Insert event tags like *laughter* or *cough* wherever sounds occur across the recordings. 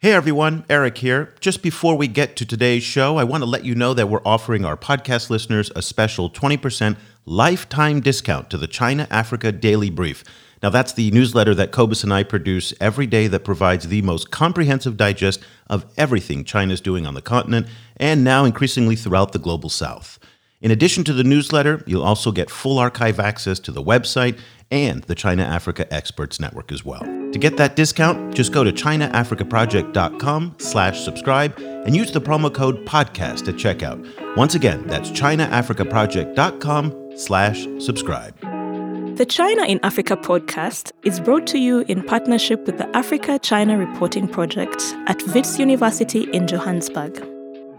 Hey everyone, Eric here. Just before we get to today's show, I want to let you know that we're offering our podcast listeners a special 20% lifetime discount to the China Africa Daily Brief. Now, that's the newsletter that Cobus and I produce every day that provides the most comprehensive digest of everything China's doing on the continent and now increasingly throughout the global south. In addition to the newsletter, you'll also get full archive access to the website and the China Africa Experts Network as well. To get that discount, just go to ChinaAfricaProject.com slash subscribe and use the promo code podcast at checkout. Once again, that's ChinaAfricaProject.com slash subscribe. The China in Africa podcast is brought to you in partnership with the Africa China Reporting Project at Wits University in Johannesburg.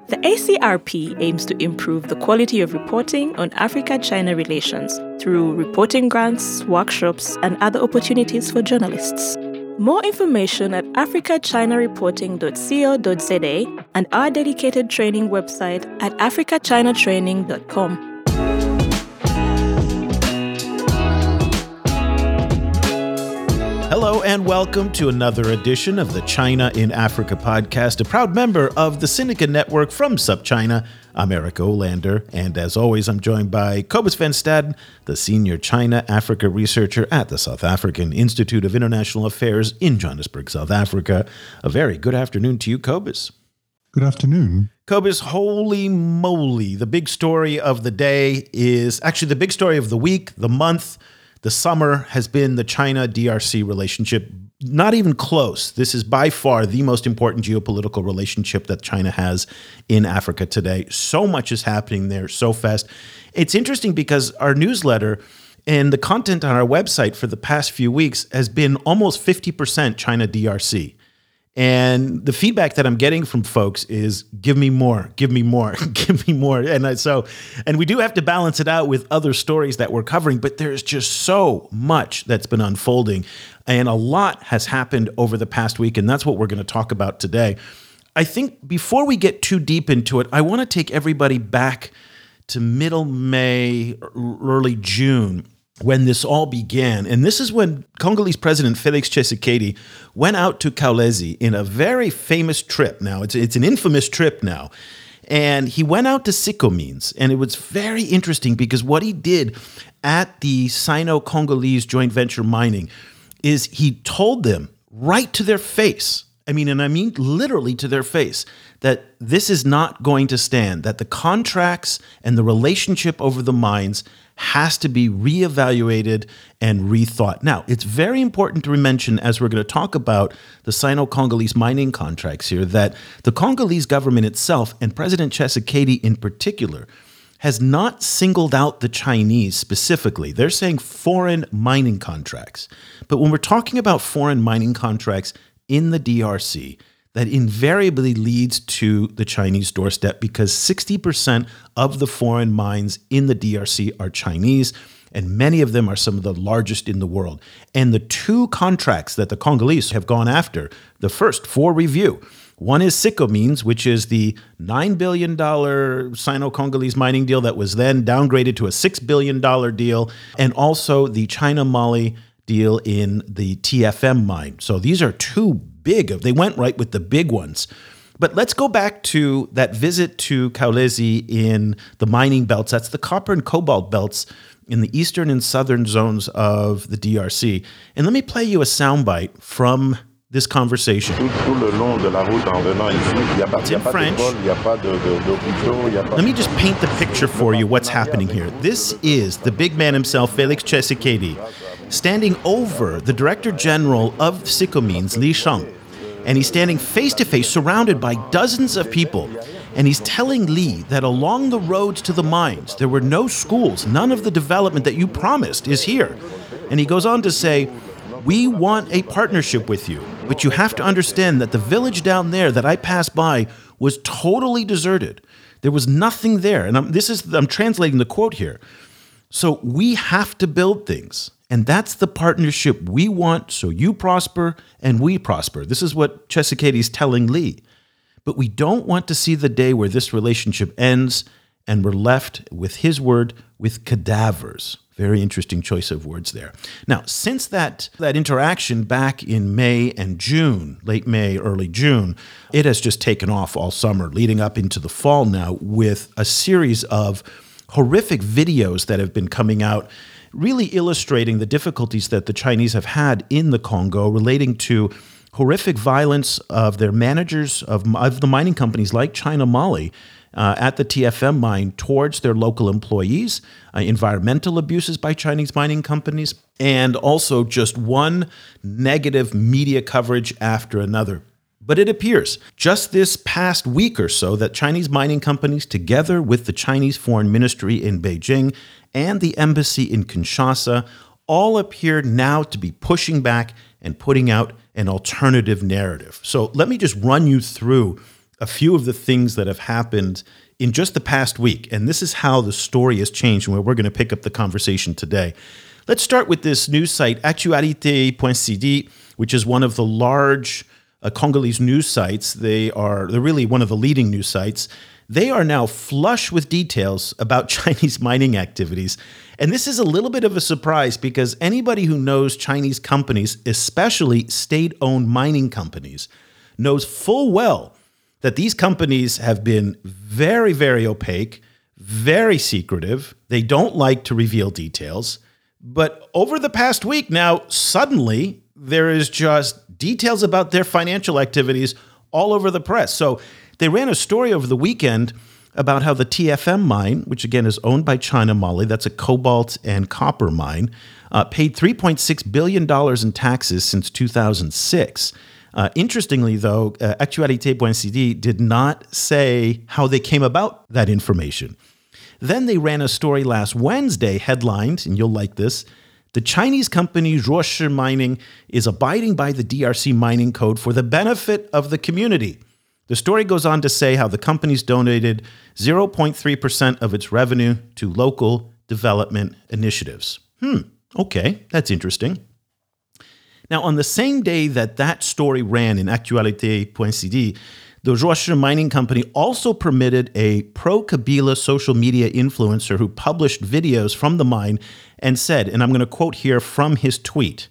The ACRP aims to improve the quality of reporting on Africa China relations through reporting grants, workshops, and other opportunities for journalists. More information at africachinareporting.co.za and our dedicated training website at africachinatraining.com. Hello, and welcome to another edition of the China in Africa podcast, a proud member of the Sinica Network from SupChina. I'm Eric Olander, and as always, I'm joined by Cobus Van Staden, the senior China Africa researcher at the South African Institute of International Affairs in Johannesburg, South Africa. A very good afternoon to you, Cobus. Good afternoon. Cobus, holy moly. The big story of the day is actually the big story of the week, the month, the summer has been the China DRC relationship. Not even close. This is by far the most important geopolitical relationship that China has in Africa today. So much is happening there so fast. It's interesting because our newsletter and the content on our website for the past few weeks has been almost 50% China DRC. And the feedback that I'm getting from folks is give me more, give me more, *laughs* give me more. And I, so, and we do have to balance it out with other stories that we're covering, but there's just so much that's been unfolding. And a lot has happened over the past week. And that's what we're going to talk about today. I think before we get too deep into it, I want to take everybody back to middle May, early June when this all began. And this is when Congolese President Felix Tshisekedi went out to Kolwezi in a very famous trip. Now, it's, it's an infamous trip now. And he went out to Sicomines. And it was very interesting because what he did at the Sino Congolese joint venture mining is he told them right to their face. I mean, and I mean literally to their face, that this is not going to stand, that the contracts and the relationship over the mines has to be reevaluated and rethought. Now, it's very important to mention, as we're going to talk about the Sino Congolese mining contracts here, that the Congolese government itself, and President Tshisekedi in particular, has not singled out the Chinese specifically. They're saying foreign mining contracts. But when we're talking about foreign mining contracts in the DRC, that invariably leads to the Chinese doorstep because 60% of the foreign mines in the DRC are Chinese, and many of them are some of the largest in the world. And the two contracts that the Congolese have gone after, the first for review, one is Sicomines, which is the $9 billion Sino Congolese mining deal that was then downgraded to a $6 billion deal, and also the China Moly deal in the TFM mine. So these are two big of. They went right with the big ones. But let's go back to that visit to Kolwezi in the mining belts. That's the copper and cobalt belts in the eastern and southern zones of the DRC. And let me play you a soundbite from this conversation. In French. Let me just paint the picture for you what's happening here. This is the big man himself, Felix Tshisekedi, standing over the Director General of Sicomines, Li Sheng. And he's standing face to face, surrounded by dozens of people. And he's telling Li that along the roads to the mines, there were no schools. None of the development that you promised is here. And he goes on to say, We want a partnership with you, but you have to understand that the village down there that I passed by was totally deserted. There was nothing there. And I'm, this is, I'm translating the quote here. So we have to build things. And that's the partnership we want so you prosper and we prosper. This is what Tshisekedi is telling Li. But we don't want to see the day where this relationship ends and we were left, with his word, with cadavers. Very interesting choice of words there. Now, since that, that interaction back in May and June, late May, early June, it has just taken off all summer, leading up into the fall now with a series of horrific videos that have been coming out, really illustrating the difficulties that the Chinese have had in the Congo relating to horrific violence of their managers of, of the mining companies like China Moly uh, at the TFM mine towards their local employees, uh, environmental abuses by Chinese mining companies, and also just one negative media coverage after another. But it appears just this past week or so that Chinese mining companies, together with the Chinese Foreign Ministry in Beijing and the embassy in Kinshasa, all appear now to be pushing back and putting out an alternative narrative. So let me just run you through a few of the things that have happened in just the past week. And this is how the story has changed and where we're going to pick up the conversation today. Let's start with this news site, actualité.cd, which is one of the large uh, Congolese news sites. They are they're really one of the leading news sites. They are now flush with details about *laughs* Chinese mining activities. And this is a little bit of a surprise because anybody who knows Chinese companies, especially state owned mining companies, knows full well that these companies have been very, very opaque, very secretive. They don't like to reveal details. But over the past week now, suddenly there is just details about their financial activities all over the press. So they ran a story over the weekend about how the TFM mine, which again is owned by China Moly, that's a cobalt and copper mine, uh, paid $3.6 billion in taxes since 2006. Uh, interestingly, though, uh, Actualité.cd did not say how they came about that information. Then they ran a story last Wednesday headlined, and you'll like this The Chinese company Ruashi Mining is abiding by the DRC mining code for the benefit of the community. The story goes on to say how the company's donated 0.3% of its revenue to local development initiatives. Hmm, okay, that's interesting. Now, on the same day that that story ran in Actualité.cd, the Ruashi Mining Company also permitted a pro Kabila social media influencer who published videos from the mine and said, and I'm going to quote here from his tweet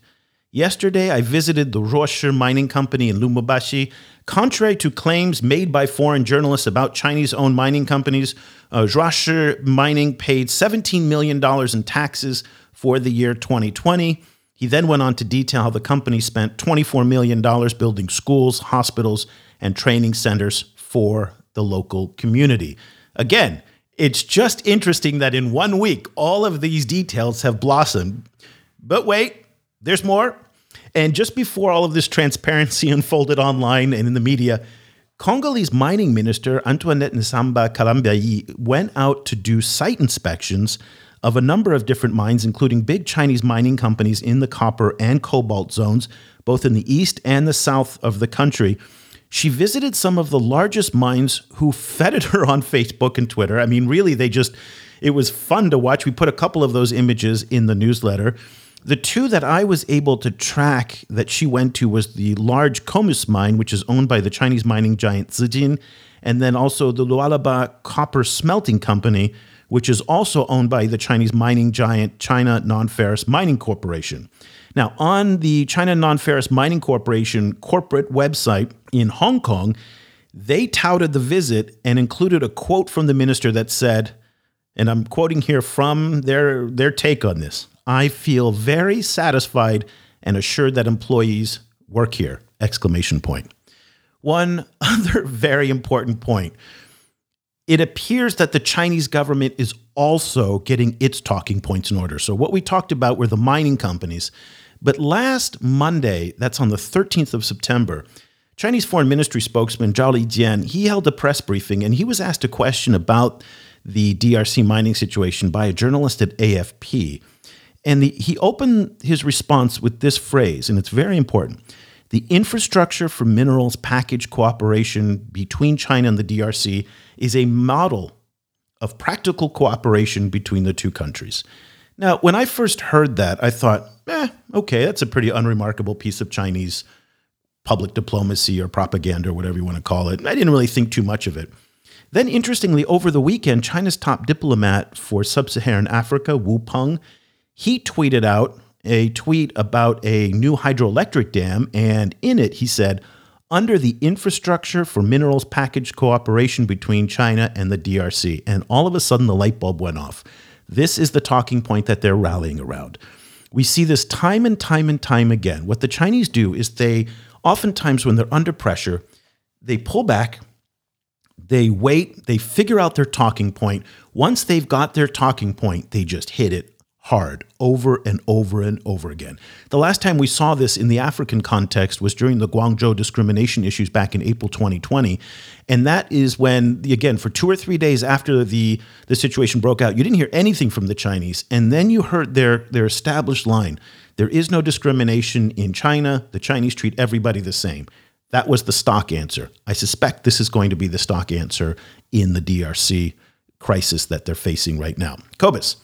Yesterday, I visited the Ruashi Mining Company in Lubumbashi. Contrary to claims made by foreign journalists about Chinese owned mining companies, uh, Mining paid $17 million in taxes for the year 2020. He then went on to detail how the company spent $24 million building schools, hospitals, and training centers for the local community. Again, it's just interesting that in one week, all of these details have blossomed. But wait, there's more. And just before all of this transparency *laughs* unfolded online and in the media, Congolese mining minister Antoinette Nsamba Kalambayi went out to do site inspections of a number of different mines, including big Chinese mining companies in the copper and cobalt zones, both in the east and the south of the country. She visited some of the largest mines who feted her on Facebook and Twitter. I mean, really, they just, it was fun to watch. We put a couple of those images in the newsletter. The two that I was able to track that she went to was the large COMMUS mine, which is owned by the Chinese mining giant Zijin, and then also the Lualaba Copper Smelting Company, which is also owned by the Chinese mining giant China Non-Ferrous Mining Corporation. Now, on the China Non-Ferrous Mining Corporation corporate website in Hong Kong, they touted the visit and included a quote from the minister that said, and I'm quoting here from their, their take on this I feel very satisfied and assured that employees work here! Exclamation point. One *laughs* other very important point it appears that the Chinese government is also getting its talking points in order. So, what we talked about were the mining companies. But last Monday, that's on the 13th of September, Chinese Foreign Ministry spokesman Zhao Lijian, he held a press briefing and he was asked a question about the DRC mining situation by a journalist at AFP. And the, he opened his response with this phrase, and it's very important. The infrastructure for minerals package cooperation between China and the DRC is a model of practical cooperation between the two countries. Now, when I first heard that, I thought, eh, okay, that's a pretty unremarkable piece of Chinese public diplomacy or propaganda or whatever you want to call it. I didn't really think too much of it. Then, interestingly, over the weekend, China's top diplomat for sub Saharan Africa, Wu Peng, he tweeted out a tweet about a new hydroelectric dam. And in it, he said, under the Infrastructure for Minerals Package Cooperation between China and the DRC. And all of a sudden, the light bulb went off. This is the talking point that they're rallying around. We see this time and time and time again. What the Chinese do is they, oftentimes, when they're under pressure, they pull back, they wait, they figure out their talking point. Once they've got their talking point, they just hit it hard over and over and over again. The last time we saw this in the African context was during the Guangzhou discrimination issues back in April 2020. And that is when, again, for two or three days after the, the situation broke out, you didn't hear anything from the Chinese. And then you heard their, their established line there is no discrimination in China. The Chinese treat everybody the same. That was the stock answer. I suspect this is going to be the stock answer in the DRC crisis that they're facing right now. Cobus.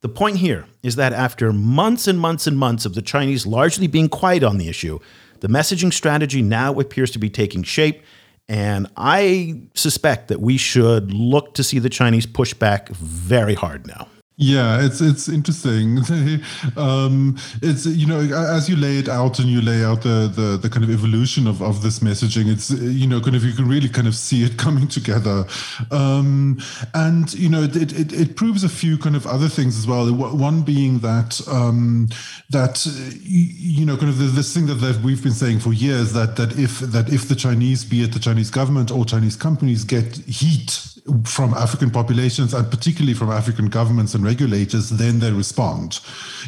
The point here is that after months and months and months of the Chinese largely being quiet on the issue, the messaging strategy now appears to be taking shape. And I suspect that we should look to see the Chinese push back very hard now. Yeah, it's it's interesting. *laughs* um, it's you know as you lay it out and you lay out the, the the kind of evolution of, of this messaging, it's you know kind of you can really kind of see it *laughs* coming together, um, and you know it, it it proves a few kind of other things as well. One being that um, that you know kind of this thing that, that we've been saying for years that that if that if the Chinese, be it the Chinese government or Chinese companies, get heat from African populations and particularly from African governments and regulators, then they respond.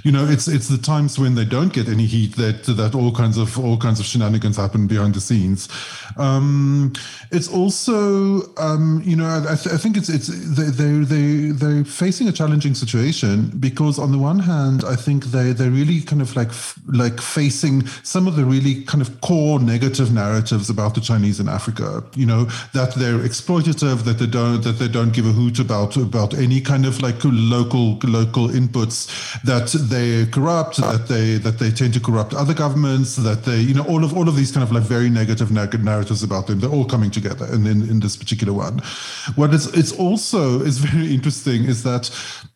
You know, it's it's the times when they don't get any heat that that all kinds of all kinds of shenanigans happen behind the scenes. Um, it's also, um, you know, I, th- I, think it's it's they they they they're facing a challenging situation because on the one hand, I think they they're really kind of like like facing some of the really kind of core negative narratives about the Chinese in Africa. You know, that they're exploitative, that they don't that they don't give a hoot about about any kind of like local local inputs, that they corrupt, that they that they tend to corrupt other governments, that they you know all of all of these kind of like very negative narratives about them. They're all coming together in, in, in this particular one. What is it's also is very interesting is that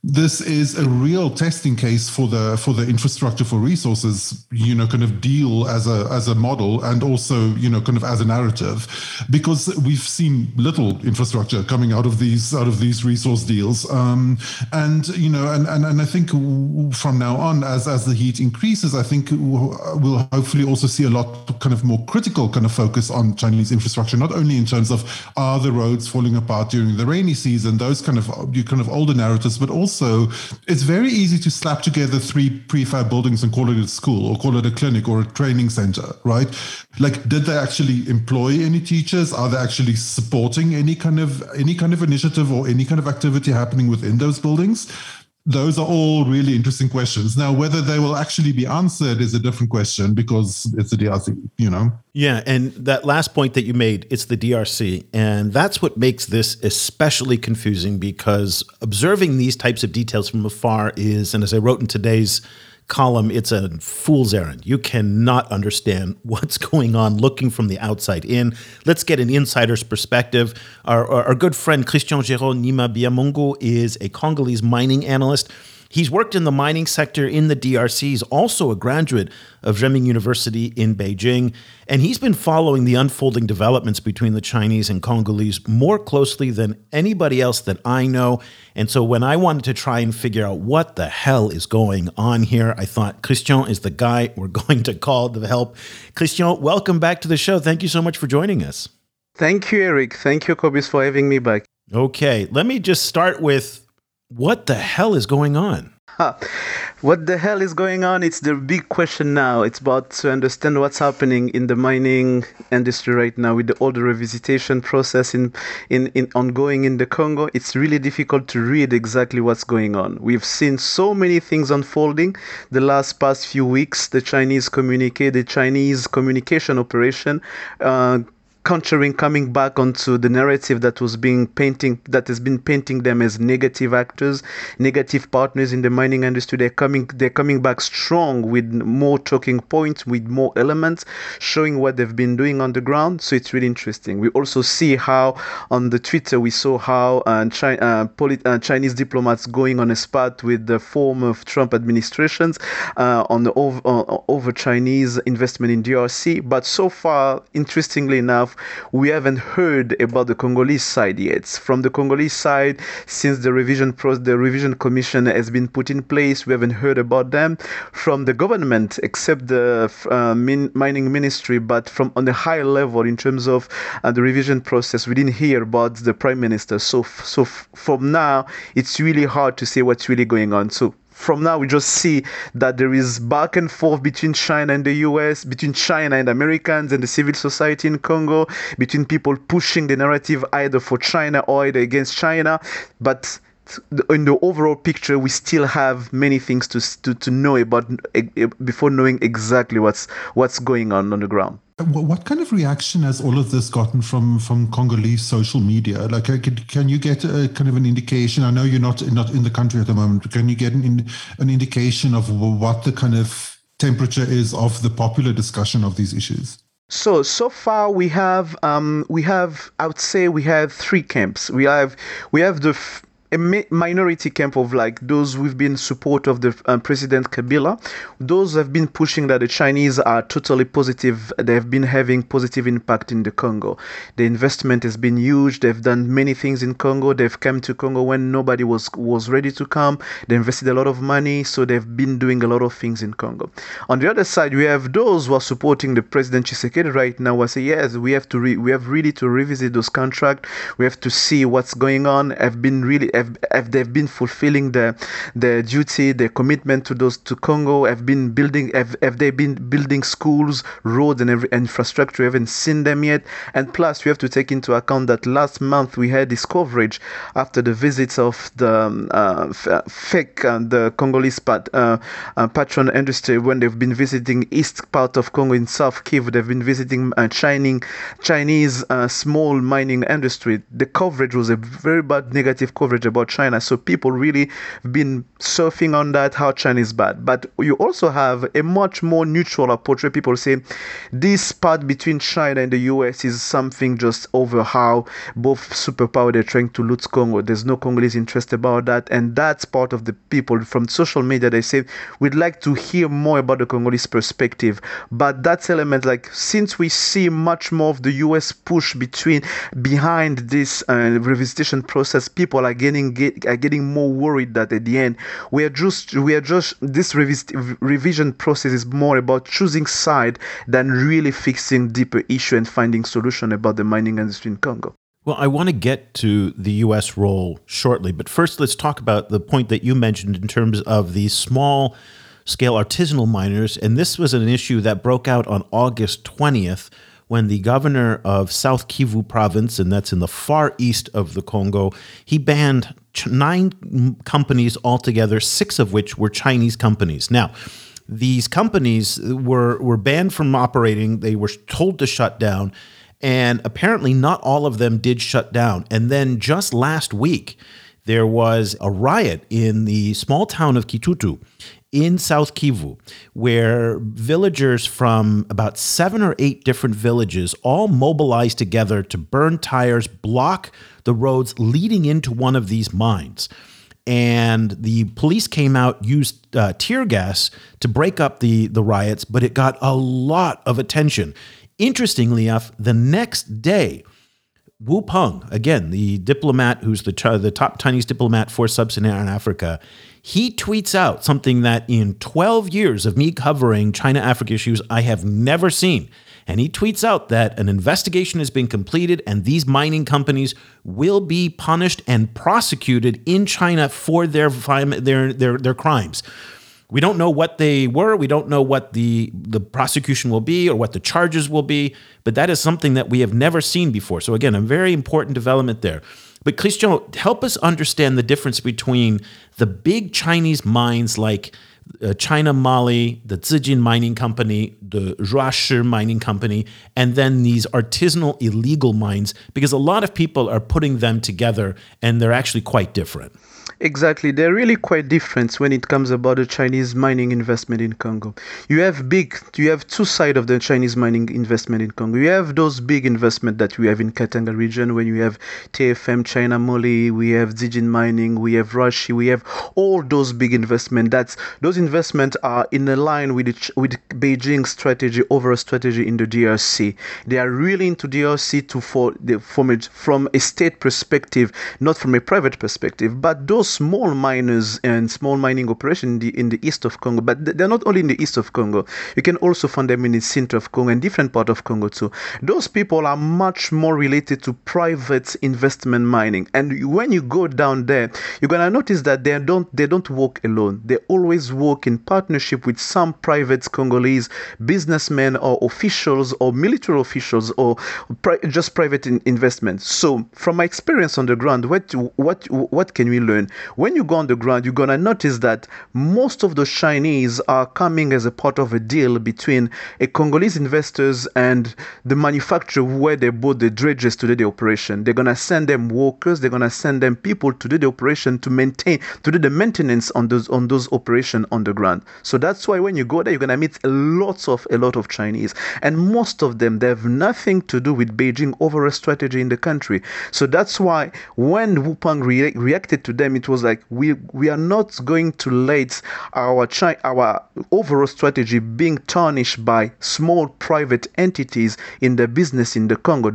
this is a real testing case for the for the infrastructure for resources, you know, kind of deal as a as a model and also, you know, kind of as a narrative, because we've seen little infrastructure coming out of these out of these resource deals. Um, and you know, and, and and I think from now on, as as the heat increases, I think we'll hopefully also see a lot kind of more critical kind of focus on Chinese infrastructure, not only in terms of are the roads falling apart during the rainy season, those kind of you kind of older narratives, but also it's very easy to slap together three prefab buildings and call it a school or call it a clinic or a training center, right? Like, did they actually employ any teachers? Are they actually supporting any kind of any kind of initiative or any kind of activity happening within those buildings? Those are all really interesting questions. Now, whether they will actually be answered is a different question because it's the DRC, you know? Yeah. And that last point that you made, it's the DRC. And that's what makes this especially confusing because observing these types of details from afar is, and as I wrote in today's column, it's a fool's errand. You cannot understand *laughs* what's going on looking from the outside in. Let's get an insider's perspective. Our, our, our good friend Christian Géraud Neema Byamungu is a Congolese mining analyst. He's worked in the mining sector in the DRC. He's also a graduate of Renmin University in Beijing. And he's been following the unfolding developments between the Chinese and Congolese more closely than anybody else that I know. And so when I wanted to try and figure out what the hell is going on here, I thought Christian is the guy we're *laughs* going to call to help. Christian, welcome back to the show. Thank you so much for joining us. Thank you, Eric. Thank you, Cobus, for having me back. Okay, let me just start with what the hell is going on? what the hell is going on? It's the big question now. It's about to understand what's happening in the mining industry right now with the all the revisitation process in, in, in ongoing in the Congo. It's really difficult to read exactly what's going on. We've seen so many things unfolding the last past few weeks. The Chinese communicate, the Chinese communication operation. Uh, countering coming back onto the narrative that was being painting that has been painting them as negative actors negative partners in the mining industry they're coming they're coming back strong with more talking points with more elements showing what they've been doing on the ground. So it's really interesting. We also see how on the twitter we saw how uh, China, uh, polit- uh, chinese diplomats going on a spat with the former trump administrations uh, on the uh, over chinese investment in drc but so far interestingly enough we haven't heard about the Congolese side yet. From the Congolese side, since the revision pro- the revision commission has been put in place, we haven't heard about them. From the government, except the uh, min- mining ministry, but from on the higher level in terms of uh, the revision process, we didn't hear about the prime minister. So, f- so f- from now, it's really hard to say what's really going on. So from now we just see that there is back and forth between China and the US, between China and Americans and the civil society in Congo, between people pushing the narrative either for China or either against China. But in the overall picture, we still have many things to to, to know about before knowing exactly what's what's going on on the ground. What kind of reaction has all of this gotten from from Congolese social media? Like, uh, can you get a kind of an indication? I know you're not not in the country at the moment. Can you get an an indication of what the kind of temperature is of the popular discussion of these issues? So so far we have um, we have I would say we have three camps. We have we have the f- a minority camp of like those who've been support of the um, President Kabila. Those have been pushing that the Chinese are totally positive. They have been having positive impact in the Congo. The investment has been huge. They've done many things in Congo. They've come to Congo when nobody was was ready to come. They invested a lot of money, so they've been doing a lot of things in Congo. On the other side, we have those who are supporting the President Tshisekedi right now. Who say yes, we have to re- we have really to revisit those contracts. We have to see what's going on. Have been really have have, have they've been fulfilling their their duty, their commitment to those to Congo, have been building have, have they been building schools, roads and every infrastructure, we haven't seen them yet. And plus we have to take into account that last month we had this coverage after the visits of the um, uh, FEC, uh, the Congolese pat, uh, uh, patron industry when they've been visiting east part of Congo in South Kivu, they've been visiting uh, Chinese Chinese uh, small mining industry. The coverage was a very bad negative coverage about China. So people really been surfing on that, how China is bad. But you also have a much more neutral approach where people say this part between China and the US is something just over how both superpower they're trying to loot Congo. There's no Congolese interest about that. And that's part of the people from social media. They say we'd like to hear more about the Congolese perspective. But that's element like since we see much more of the US push between behind this uh, revisitation process, people are getting get, are getting more worried that at the end we are just we are just this revis- revision process is more about choosing side than really fixing deeper issue and finding solution about the mining industry in Congo. Well, I want to get to the U.S. role shortly, but first let's talk about the point that you mentioned in terms of the small scale artisanal miners. And this was an issue that broke out on August 20th when the governor of South Kivu province, and that's in the far east of the Congo, he banned nine companies altogether, six of which were Chinese companies. Now, these companies were were banned from operating. They were told to shut down, and apparently not all of them did shut down. And then just last week, there was a riot in the small town of Kitutu in South Kivu, where villagers from about seven or eight different villages all mobilized together to burn tires, block the roads leading into one of these mines. And the police came out, used uh, tear gas to break up the, the riots, but it got a lot of attention. Interestingly enough, the next day, Wu Peng, again, the diplomat who's the, the top Chinese diplomat for sub Saharan Africa, he tweets out something that in 12 years of me covering China Africa issues, I have never seen. And he tweets out that an investigation has been completed and these mining companies will be punished and prosecuted in China for their, their, their, their crimes. We don't know what they were. We don't know what the, the prosecution will be or what the charges will be, but that is something that we have never seen before. So, again, a very important development there. But Christian, help us understand the difference between the big Chinese mines like uh, China Moly, the Zijin Mining Company, the Ruashi Mining Company, and then these artisanal illegal mines, because a lot of people are putting them together and they're actually quite different. Exactly. They're really quite different when it comes about the Chinese mining investment in Congo. You have big, you have two sides of the Chinese mining investment in Congo. You have those big investment that we have in Katanga region when you have TFM, China Moly, we have Zijin Mining, we have Ruashi, we have all those big investment. That's those investments are in line with the, with Beijing's strategy, overall strategy in the DRC. They are really into DRC to for the from a, from a state perspective, not from a private perspective. But those small miners and small mining operation in the, in the east of Congo, but they're not only in the east of Congo. You can also find them in the center of Congo and different part of Congo too. Those people are much more related to private investment mining. And when you go down there, you're gonna notice that they don't they don't work alone. They always work in partnership with some private Congolese businessmen or officials or military officials or pri- just private in- investments. So from my experience on the ground, what what what can we learn? When you go on the ground, you're gonna notice that most of the Chinese are coming as a part of a deal between a Congolese investors and the manufacturer where they bought the dredges to do the operation. They're gonna send them workers, they're gonna send them people to do the operation to maintain to do the maintenance on those on those operation on the ground. So that's why when you go there, you're gonna meet lots of a lot of Chinese, and most of them they have nothing to do with Beijing overall strategy in the country. So that's why when Wu Peng re- reacted to them, it was like we we are not going to let our Chi- our overall strategy being tarnished by small private entities in the business in the Congo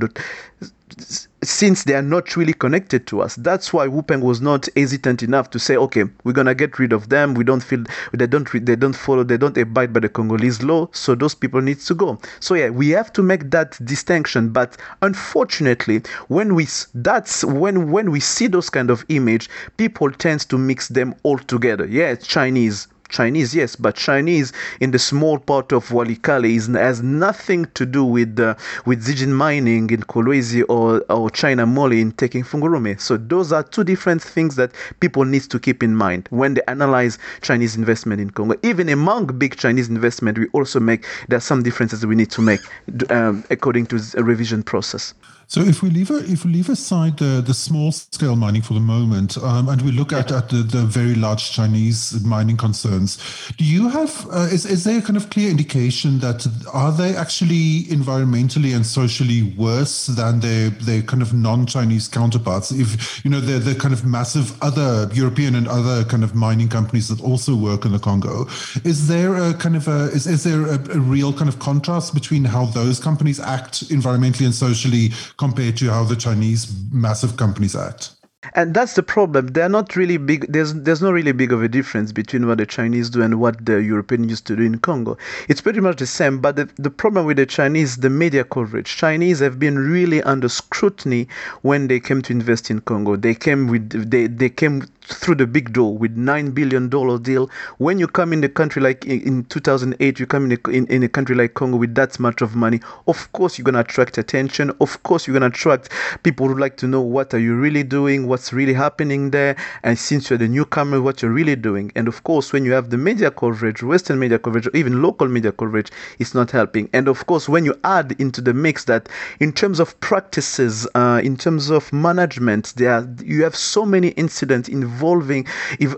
since they are not really connected to us. That's why Wu Peng was not hesitant enough to say, okay, we're gonna get rid of them. We don't feel they don't they don't follow they don't abide by the Congolese law, so those people needs to go. So yeah, we have to make that distinction. But unfortunately, when we that's when when we see those kind of image, people tends to mix them all together. Yeah, Chinese Chinese, yes, but Chinese in the small part of Walikale is, has nothing to do with uh, with Zijin mining in Kolwezi or, or China Moly in Tenke Fungurume. So those are two different things that people need to keep in mind when they analyze Chinese investment in Congo. Even among big Chinese investment, we also make there are some differences we need to make um, according to a revision process. So if we leave if we leave aside the, the small scale mining for the moment, um, and we look at, at the, the very large Chinese mining concerns, do you have uh, is is there a kind of clear indication that are they actually environmentally and socially worse than their their kind of non Chinese counterparts? If you know the the kind of massive other European and other kind of mining companies that also work in the Congo, is there a kind of a is is there a, a real kind of contrast between how those companies act environmentally and socially? Compared to how the Chinese massive companies act. And that's the problem. They're not really big. There's there's not really big of a difference between what the Chinese do and what the European used to do in Congo. It's pretty much the same. But the, the problem with the Chinese, the media coverage. Chinese have been really under scrutiny when they came to invest in Congo. They came with they they came through the big door with nine billion dollar deal. When you come in the country like in, in 2008, you come in a, in, in a country like Congo with that much of money. Of course, you're gonna attract attention. Of course, you're gonna attract people who like to know what are you really doing, what's really happening there, and since you're the newcomer, what you're really doing. And of course, when you have the media coverage, Western media coverage, or even local media coverage, it's not helping. And of course, when you add into the mix that in terms of practices, uh, in terms of management, there you have so many incidents involved involving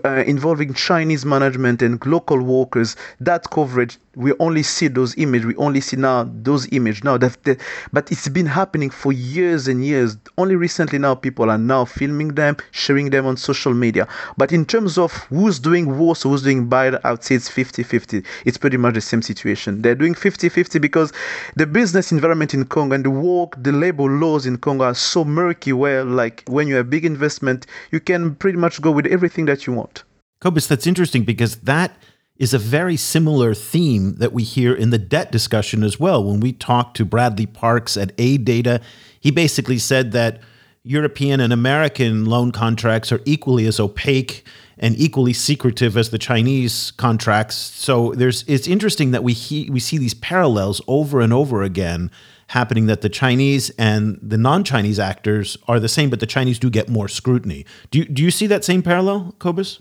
uh, involving Chinese management and local workers. That coverage we only see those images. We only see now those images now. That, that but it's been happening for years and years. Only recently now people are now filming them, sharing them on social media. But in terms of who's doing worse, who's doing bad, I would say it's 50-50. It's pretty much the same situation. They're doing 50-50 because the business environment in Congo and the work, the labor laws in Congo are so murky. Where like when you have big investment, you can pretty much go with everything that you want. Cobus, that's interesting because that is a very similar theme that we hear in the debt discussion as well. When we talked to Bradley Parks at AidData, he basically said that European and American loan contracts are equally as opaque and equally secretive as the Chinese contracts. So there's it's interesting that we he, we see these parallels over and over again happening that the Chinese and the non-Chinese actors are the same, but the Chinese do get more scrutiny. Do you, do you see that same parallel, Cobus?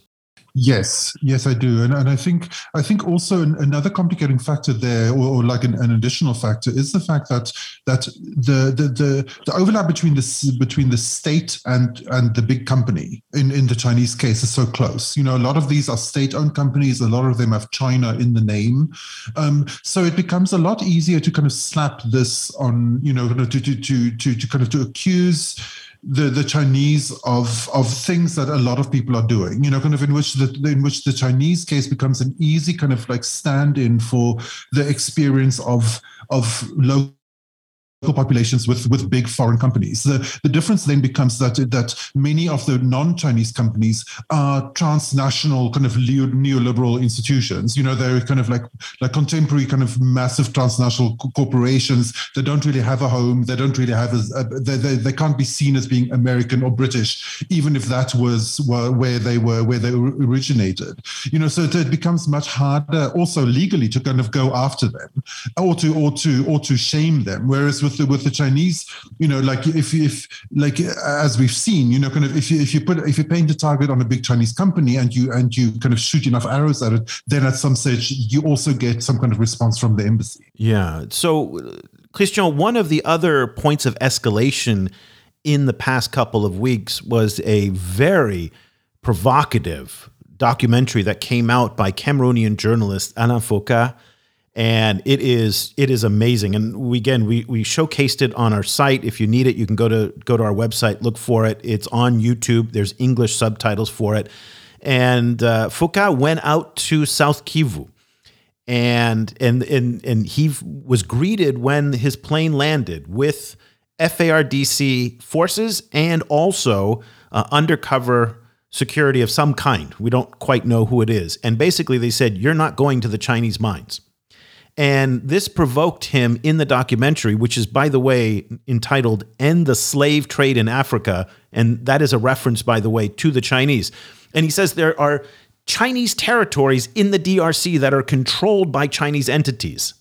Yes, yes, I do, and and I think I think also another complicating factor there, or, or like an, an, additional factor, is the fact that that the, the the the overlap between the between the state and and the big company in in the Chinese case is so close. You know, a lot of these are state-owned companies. A lot of them have China in the name, um, so it becomes a lot easier to kind of slap this on. You know, to to to to, to kind of to accuse the the Chinese of of things that a lot of people are doing. You know, kind of in which the in which the Chinese case becomes an easy kind of like stand-in for the experience of of local populations with with big foreign companies. The, the difference then becomes that that many of the non-Chinese companies are transnational kind of neoliberal institutions. You know, they're kind of like like contemporary kind of massive transnational corporations that don't really have a home. They don't really have a, a they, they, they can't be seen as being American or British, even if that was where they were where they originated. You know, so it becomes much harder also legally to kind of go after them or to or to or to shame them. Whereas with with the with the Chinese, you know, like if if like as we've seen, you know, kind of if you if you put if you paint a target on a big Chinese company and you and you kind of shoot enough arrows at it, then at some stage you also get some kind of response from the embassy. Yeah. So, Christian, one of the other points of escalation in the past couple of weeks was a very provocative documentary that came out by Cameroonian journalist Alain Foka and it is it is amazing. And we again we we showcased it on our site. If you need it, you can go to go to our website, look for it. It's on YouTube. There's English subtitles for it. And uh, Foka went out to South Kivu, and and and and he was greeted when his plane landed with FARDC forces and also uh, undercover security of some kind. We don't quite know who it is. And basically, they said, You're not going to the Chinese mines. And this provoked him in the documentary, which is, by the way, entitled End the Slave Trade in Africa. And that is a reference, by the way, to the Chinese. And he says there are Chinese territories in the DRC that are controlled by Chinese entities.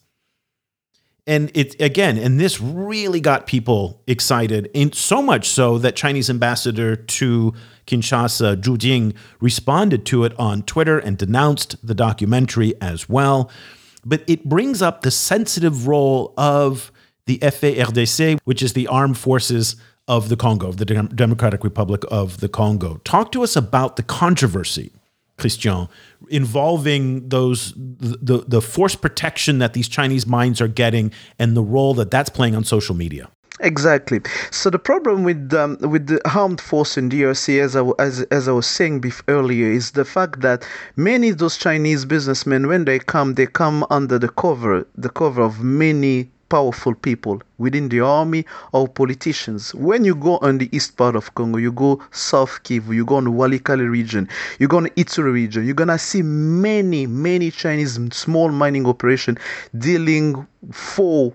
And it again, and this really got people excited, and so much so that Chinese ambassador to Kinshasa, Zhu Jing, responded to it on Twitter and denounced the documentary as well but it brings up the sensitive role of the FARDC, which is the armed forces of the Congo, of the Democratic Republic of the Congo. Talk to us about the controversy, Christian, involving those the, the force protection that these Chinese mines are getting and the role that that's playing on social media. Exactly. So the problem with um, with the armed force in DRC, as I, as, as I was saying earlier, is the fact that many of those Chinese businessmen, when they come, they come under the cover the cover of many powerful people within the army or politicians. When you go on the east part of Congo, you go South Kivu, you go on Walikale region, you go on Ituri region, you're gonna see many, many Chinese small mining operation dealing for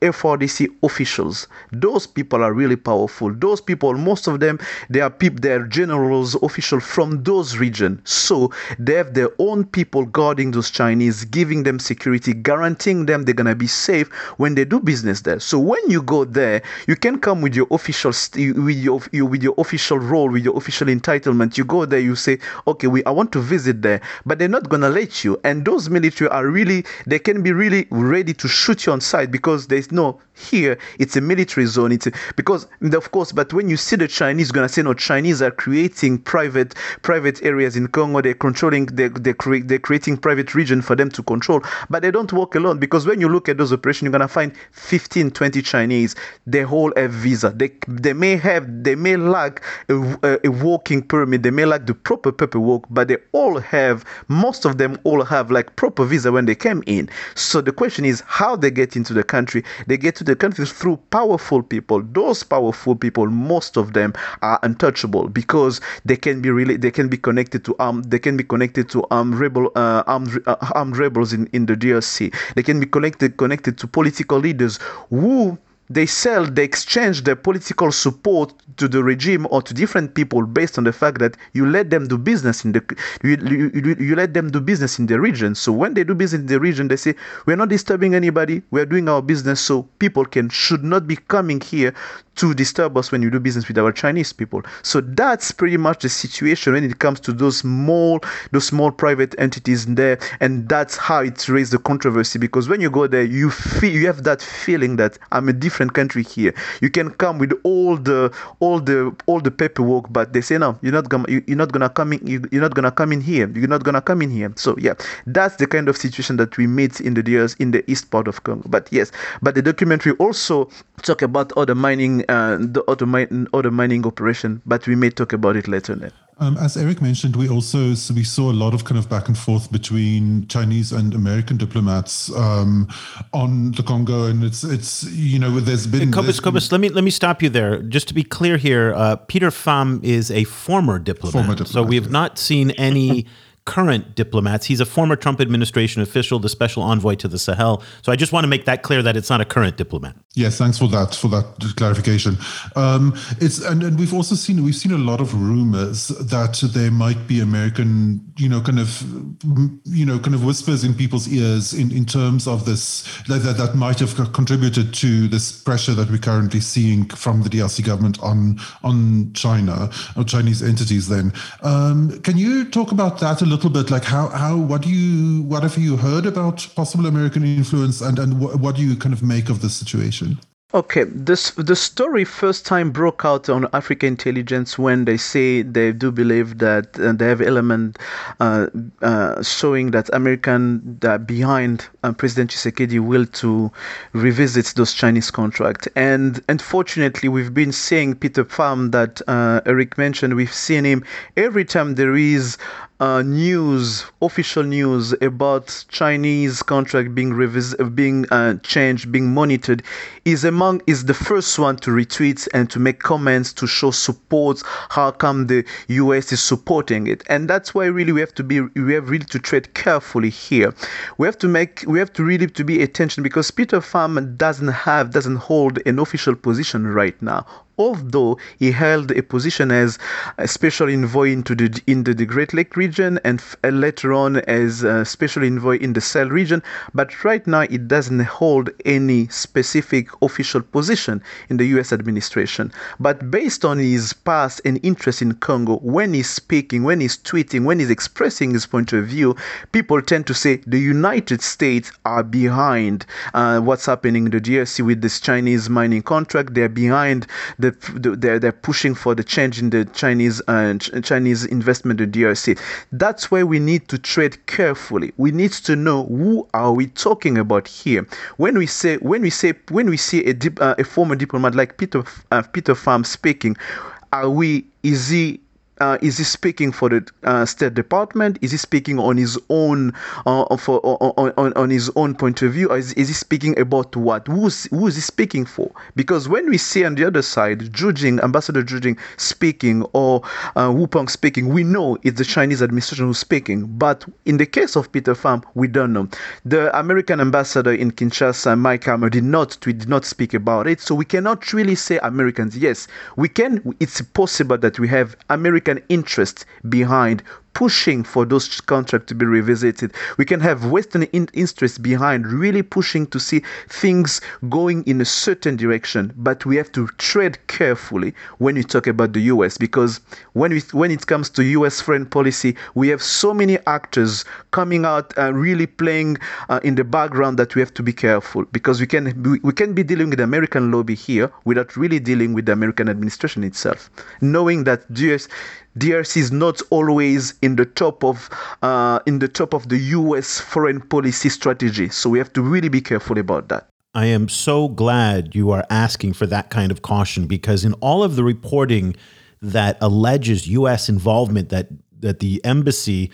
FARDC officials. Those people are really powerful. Those people, most of them, they are people, they are generals, officials from those regions. So they have their own people guarding those Chinese, giving them security, guaranteeing them they're gonna be safe when they do business there. So when you go there, you can come with your official with your with your official role, with your official entitlement. You go there, you say, okay, we I want to visit there, but they're not gonna let you. And those military are really they can be really ready to shoot you on sight because there's no here it's a military zone. It's a, because of course but when you see the chinese gonna say no chinese are creating private private areas in congo. They're controlling they they create they're creating private region for them to control. But they don't work alone because when you look at those operations you're gonna find 15 20 chinese. They all have visa. They they may have they may lack a, a, a working permit. They may lack the proper paperwork but they all have most of them all have like proper visa when they came in. So the question is how they get into the country they get to the country through powerful people. Those powerful people, most of them are untouchable because they can be really they can be connected to um they can be connected to um rebel uh, armed uh, armed rebels in in the DRC. They can be connected connected to political leaders who they sell, they exchange their political support to the regime or to different people based on the fact that you let them do business in the you, you, you let them do business in the region. So when they do business in the region, they say we're not disturbing anybody, we're doing our business, so people can should not be coming here to disturb us when you do business with our Chinese people. So that's pretty much the situation when it comes to those small those small private entities there, and that's how it raised the controversy because when you go there, you feel you have that feeling that I'm a different country here. You can come with all the all the all the paperwork, but they say no, you're not gonna you're not gonna come in you're not gonna come in here. You're not gonna come in here. So yeah, that's the kind of situation that we meet in the years in the east part of Congo. But yes, but the documentary also talk about other mining uh, the other, min- other mining operation, but we may talk about it later. Then. Um, as Eric mentioned, we also so we saw a lot of kind of back and forth between Chinese and American diplomats um, on the Congo, and it's it's you know there's been. Cobus, Cobus, let me let me stop you there. Just to be clear here, uh, Peter Pham is a former diplomat, former diplomat so we have not seen any current diplomats. He's a former Trump administration official, the special envoy to the Sahel. So I just want to make that clear that it's not a current diplomat. Yes, thanks for that for that clarification. Um, it's and, and we've also seen we've seen a lot of rumors that there might be American, you know, kind of you know, kind of whispers in people's ears in, in terms of this that, that, might have contributed to this pressure that we're currently seeing from the DRC government on on China or Chinese entities. Then, um, can you talk about that a little? Little bit like how how what do you what have you heard about possible American influence and and what, what do you kind of make of this situation? Okay, this the story first time broke out on Africa Intelligence when they say they do believe that uh, they have element uh, uh, showing that American that behind uh, President Tshisekedi will to revisit those Chinese contract. And unfortunately, we've been seeing Peter Pham that uh, Eric mentioned. We've seen him every time there is uh, news, official news about Chinese contract being revis- being uh, changed, being monitored, is among is the first one to retweet and to make comments to show support. How come the U.S. is supporting it? And that's why really we have to be we have really to tread carefully here. We have to make we have to really to be attention because Peter Pham doesn't have doesn't hold an official position right now although he held a position as a special envoy into the, in the, the Great Lake region and f- later on as a special envoy in the Sahel region, but right now he doesn't hold any specific official position in the US administration. But based on his past and interest in Congo, when he's speaking, when he's tweeting, when he's expressing his point of view, people tend to say the United States are behind uh, what's happening in the DRC with this Chinese mining contract. They're behind the, they're, they're pushing for the change in the Chinese uh, Chinese investment in DRC. That's why we need to trade carefully. We need to know who are we talking about here. When we say when we say when we see a, dip, uh, a former diplomat like Peter uh, Peter Pham speaking, are we is he uh, is he speaking for the uh, State Department? Is he speaking on his own uh, for on, on, on his own point of view? Is, is he speaking about what? Who's who is he speaking for? Because when we see on the other side, Jing, Ambassador Jing speaking or uh, Wu Peng speaking, we know it's the Chinese administration who's speaking. But in the case of Peter Pham, we don't know. The American ambassador in Kinshasa, Mike Hammer, did not we did not speak about it, so we cannot really say Americans. Yes, we can. It's possible that we have American American interest behind pushing for those contracts to be revisited. We can have Western in- interest behind really pushing to see things going in a certain direction, but we have to tread carefully when we talk about the US because when we when it comes to US foreign policy, we have so many actors coming out uh, really playing uh, in the background that we have to be careful because we can we, we can be dealing with the American lobby here without really dealing with the American administration itself, knowing that US DRC is not always in the top of uh, in the top of the U.S. foreign policy strategy. So we have to really be careful about that. I am so glad you are asking for that kind of caution because in all of the reporting that alleges U.S. involvement, that that the embassy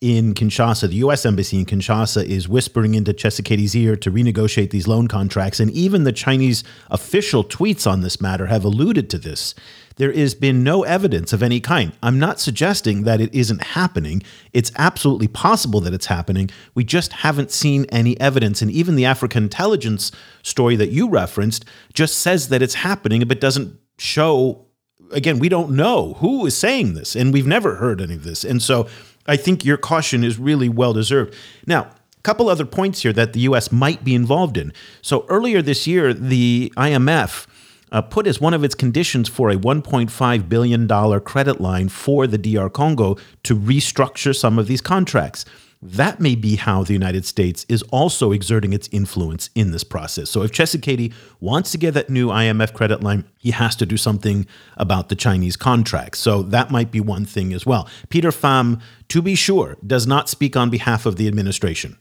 in Kinshasa, the US embassy in Kinshasa is whispering into Tshisekedi's ear to renegotiate these loan contracts. And even the Chinese official tweets on this matter have alluded to this. There has been no evidence of any kind. I'm not suggesting that it isn't happening. It's absolutely possible that it's happening. We just haven't seen any evidence. And even the African intelligence story that you referenced just says that it's happening, but doesn't show. Again, we don't know who is saying this, and we've never heard any of this. And so I think your caution is really well deserved. Now, a couple other points here that the U.S. might be involved in. So earlier this year, the IMF uh, put as one of its conditions for a $1.5 billion credit line for the DR Congo to restructure some of these contracts. That may be how the United States is also exerting its influence in this process. So if Tshisekedi wants to get that new IMF credit line, he has to do something about the Chinese contracts. So that might be one thing as well. Peter Pham, to be sure, does not speak on behalf of the administration.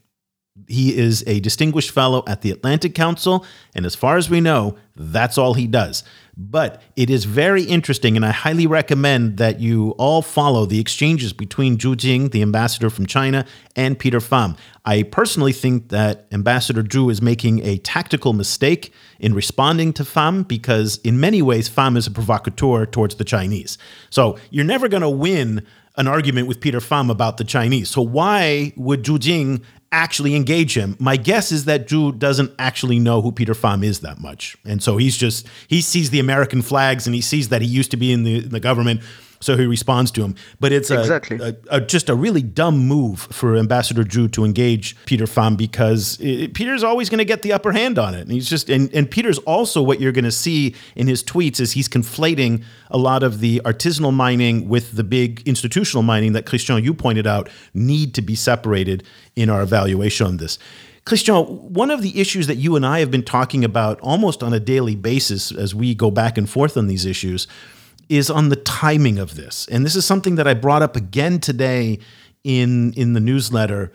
He is a distinguished fellow at the Atlantic Council, and as far as we know, that's all he does. But it is very interesting, and I highly recommend that you all follow the exchanges between Zhu Jing, the ambassador from China, and Peter Pham. I personally think that Ambassador Zhu is making a tactical mistake in responding to Pham because, in many ways, Pham is a provocateur towards the Chinese. So you're never going to win an argument with Peter Pham about the Chinese. So why would Zhu Jing actually engage him. My guess is that Zhu doesn't actually know who Peter Pham is that much. And so he's just, he sees the American flags and he sees that he used to be in the, in the government so he responds to him. But it's a, exactly. a, a, just a really dumb move for Ambassador Zhu to engage Peter Pham because it, Peter's always going to get the upper hand on it. And he's just and, and Peter's also what you're going to see in his tweets is he's conflating a lot of the artisanal mining with the big institutional mining that Christian you pointed out need to be separated in our evaluation on this. Christian, one of the issues that you and I have been talking about almost on a daily basis as we go back and forth on these issues is on the timing of this. And this is something that I brought up again today in, in the newsletter,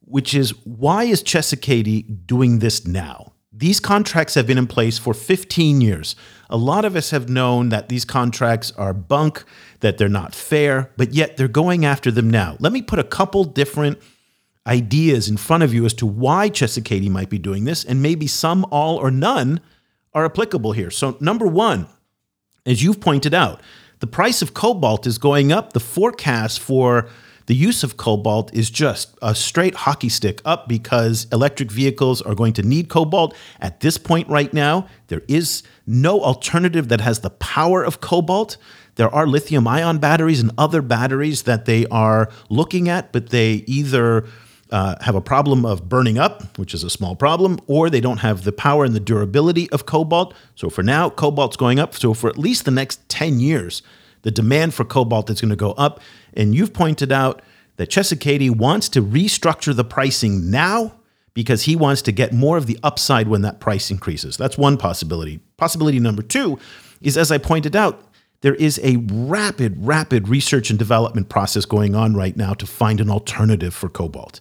which is why is Tshisekedi doing this now? These contracts have been in place for 15 years. A lot of us have known that these contracts are bunk, that they're not fair, but yet they're going after them now. Let me put a couple different ideas in front of you as to why Tshisekedi might be doing this, and maybe some, all, or none are applicable here. So, number one, as you've pointed out, the price of cobalt is going up. The forecast for the use of cobalt is just a straight hockey stick up because electric vehicles are going to need cobalt. At this point, right now, there is no alternative that has the power of cobalt. There are lithium ion batteries and other batteries that they are looking at, but they either uh, have a problem of burning up, which is a small problem, or they don't have the power and the durability of cobalt. So for now, cobalt's going up. So for at least the next 10 years, the demand for cobalt is going to go up. And you've pointed out that Tshisekedi wants to restructure the pricing now because he wants to get more of the upside when that price increases. That's one possibility. Possibility number two is, as I pointed out, there is a rapid, rapid research and development process going on right now to find an alternative for cobalt.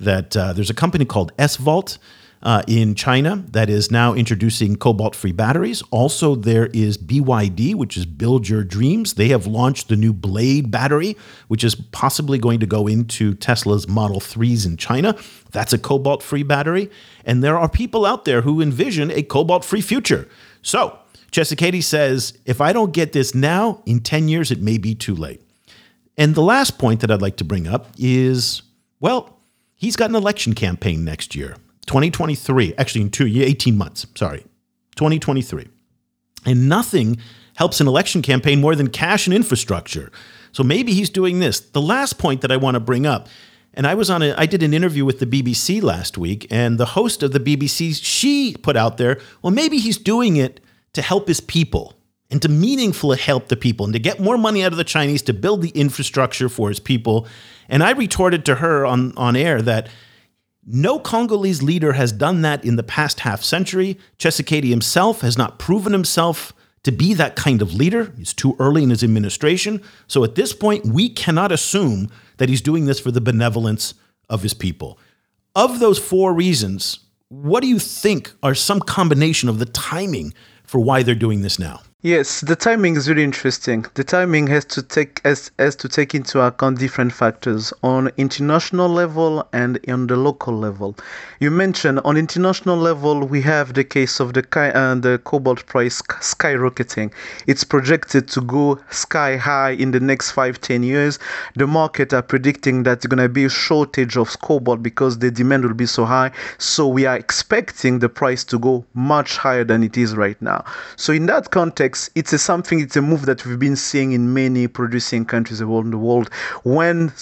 That uh, there's a company called SVOLT uh, in China that is now introducing cobalt free batteries. Also, there is BYD, which is Build Your Dreams. They have launched the new Blade battery, which is possibly going to go into Tesla's Model 3s in China. That's a cobalt free battery. And there are people out there who envision a cobalt free future. So, Tshisekedi says, if I don't get this now, in 10 years, it may be too late. And the last point that I'd like to bring up is well, he's got an election campaign next year, 2023, actually in two, 18 months, sorry, 2023. And nothing helps an election campaign more than cash and infrastructure. So maybe he's doing this. The last point that I want to bring up and I was on a I did an interview with the BBC last week and the host of the BBC she put out there, well maybe he's doing it to help his people and to meaningfully help the people and to get more money out of the Chinese to build the infrastructure for his people. And I retorted to her on, on air that no Congolese leader has done that in the past half century. Tshisekedi himself has not proven himself to be that kind of leader. He's too early in his administration. So at this point, we cannot assume that he's doing this for the benevolence of his people. Of those four reasons, what do you think are some combination of the timing for why they're doing this now. Yes, the timing is really interesting. The timing has to take has, has to take into account different factors on international level and on the local level. You mentioned on international level we have the case of the uh, the cobalt price skyrocketing. It's projected to go sky high in the next five ten years. The market are predicting that there's gonna be a shortage of cobalt because the demand will be so high. So we are expecting the price to go much higher than it is right now. So in that context it's a something it's a move that we've been seeing in many producing countries around the world. When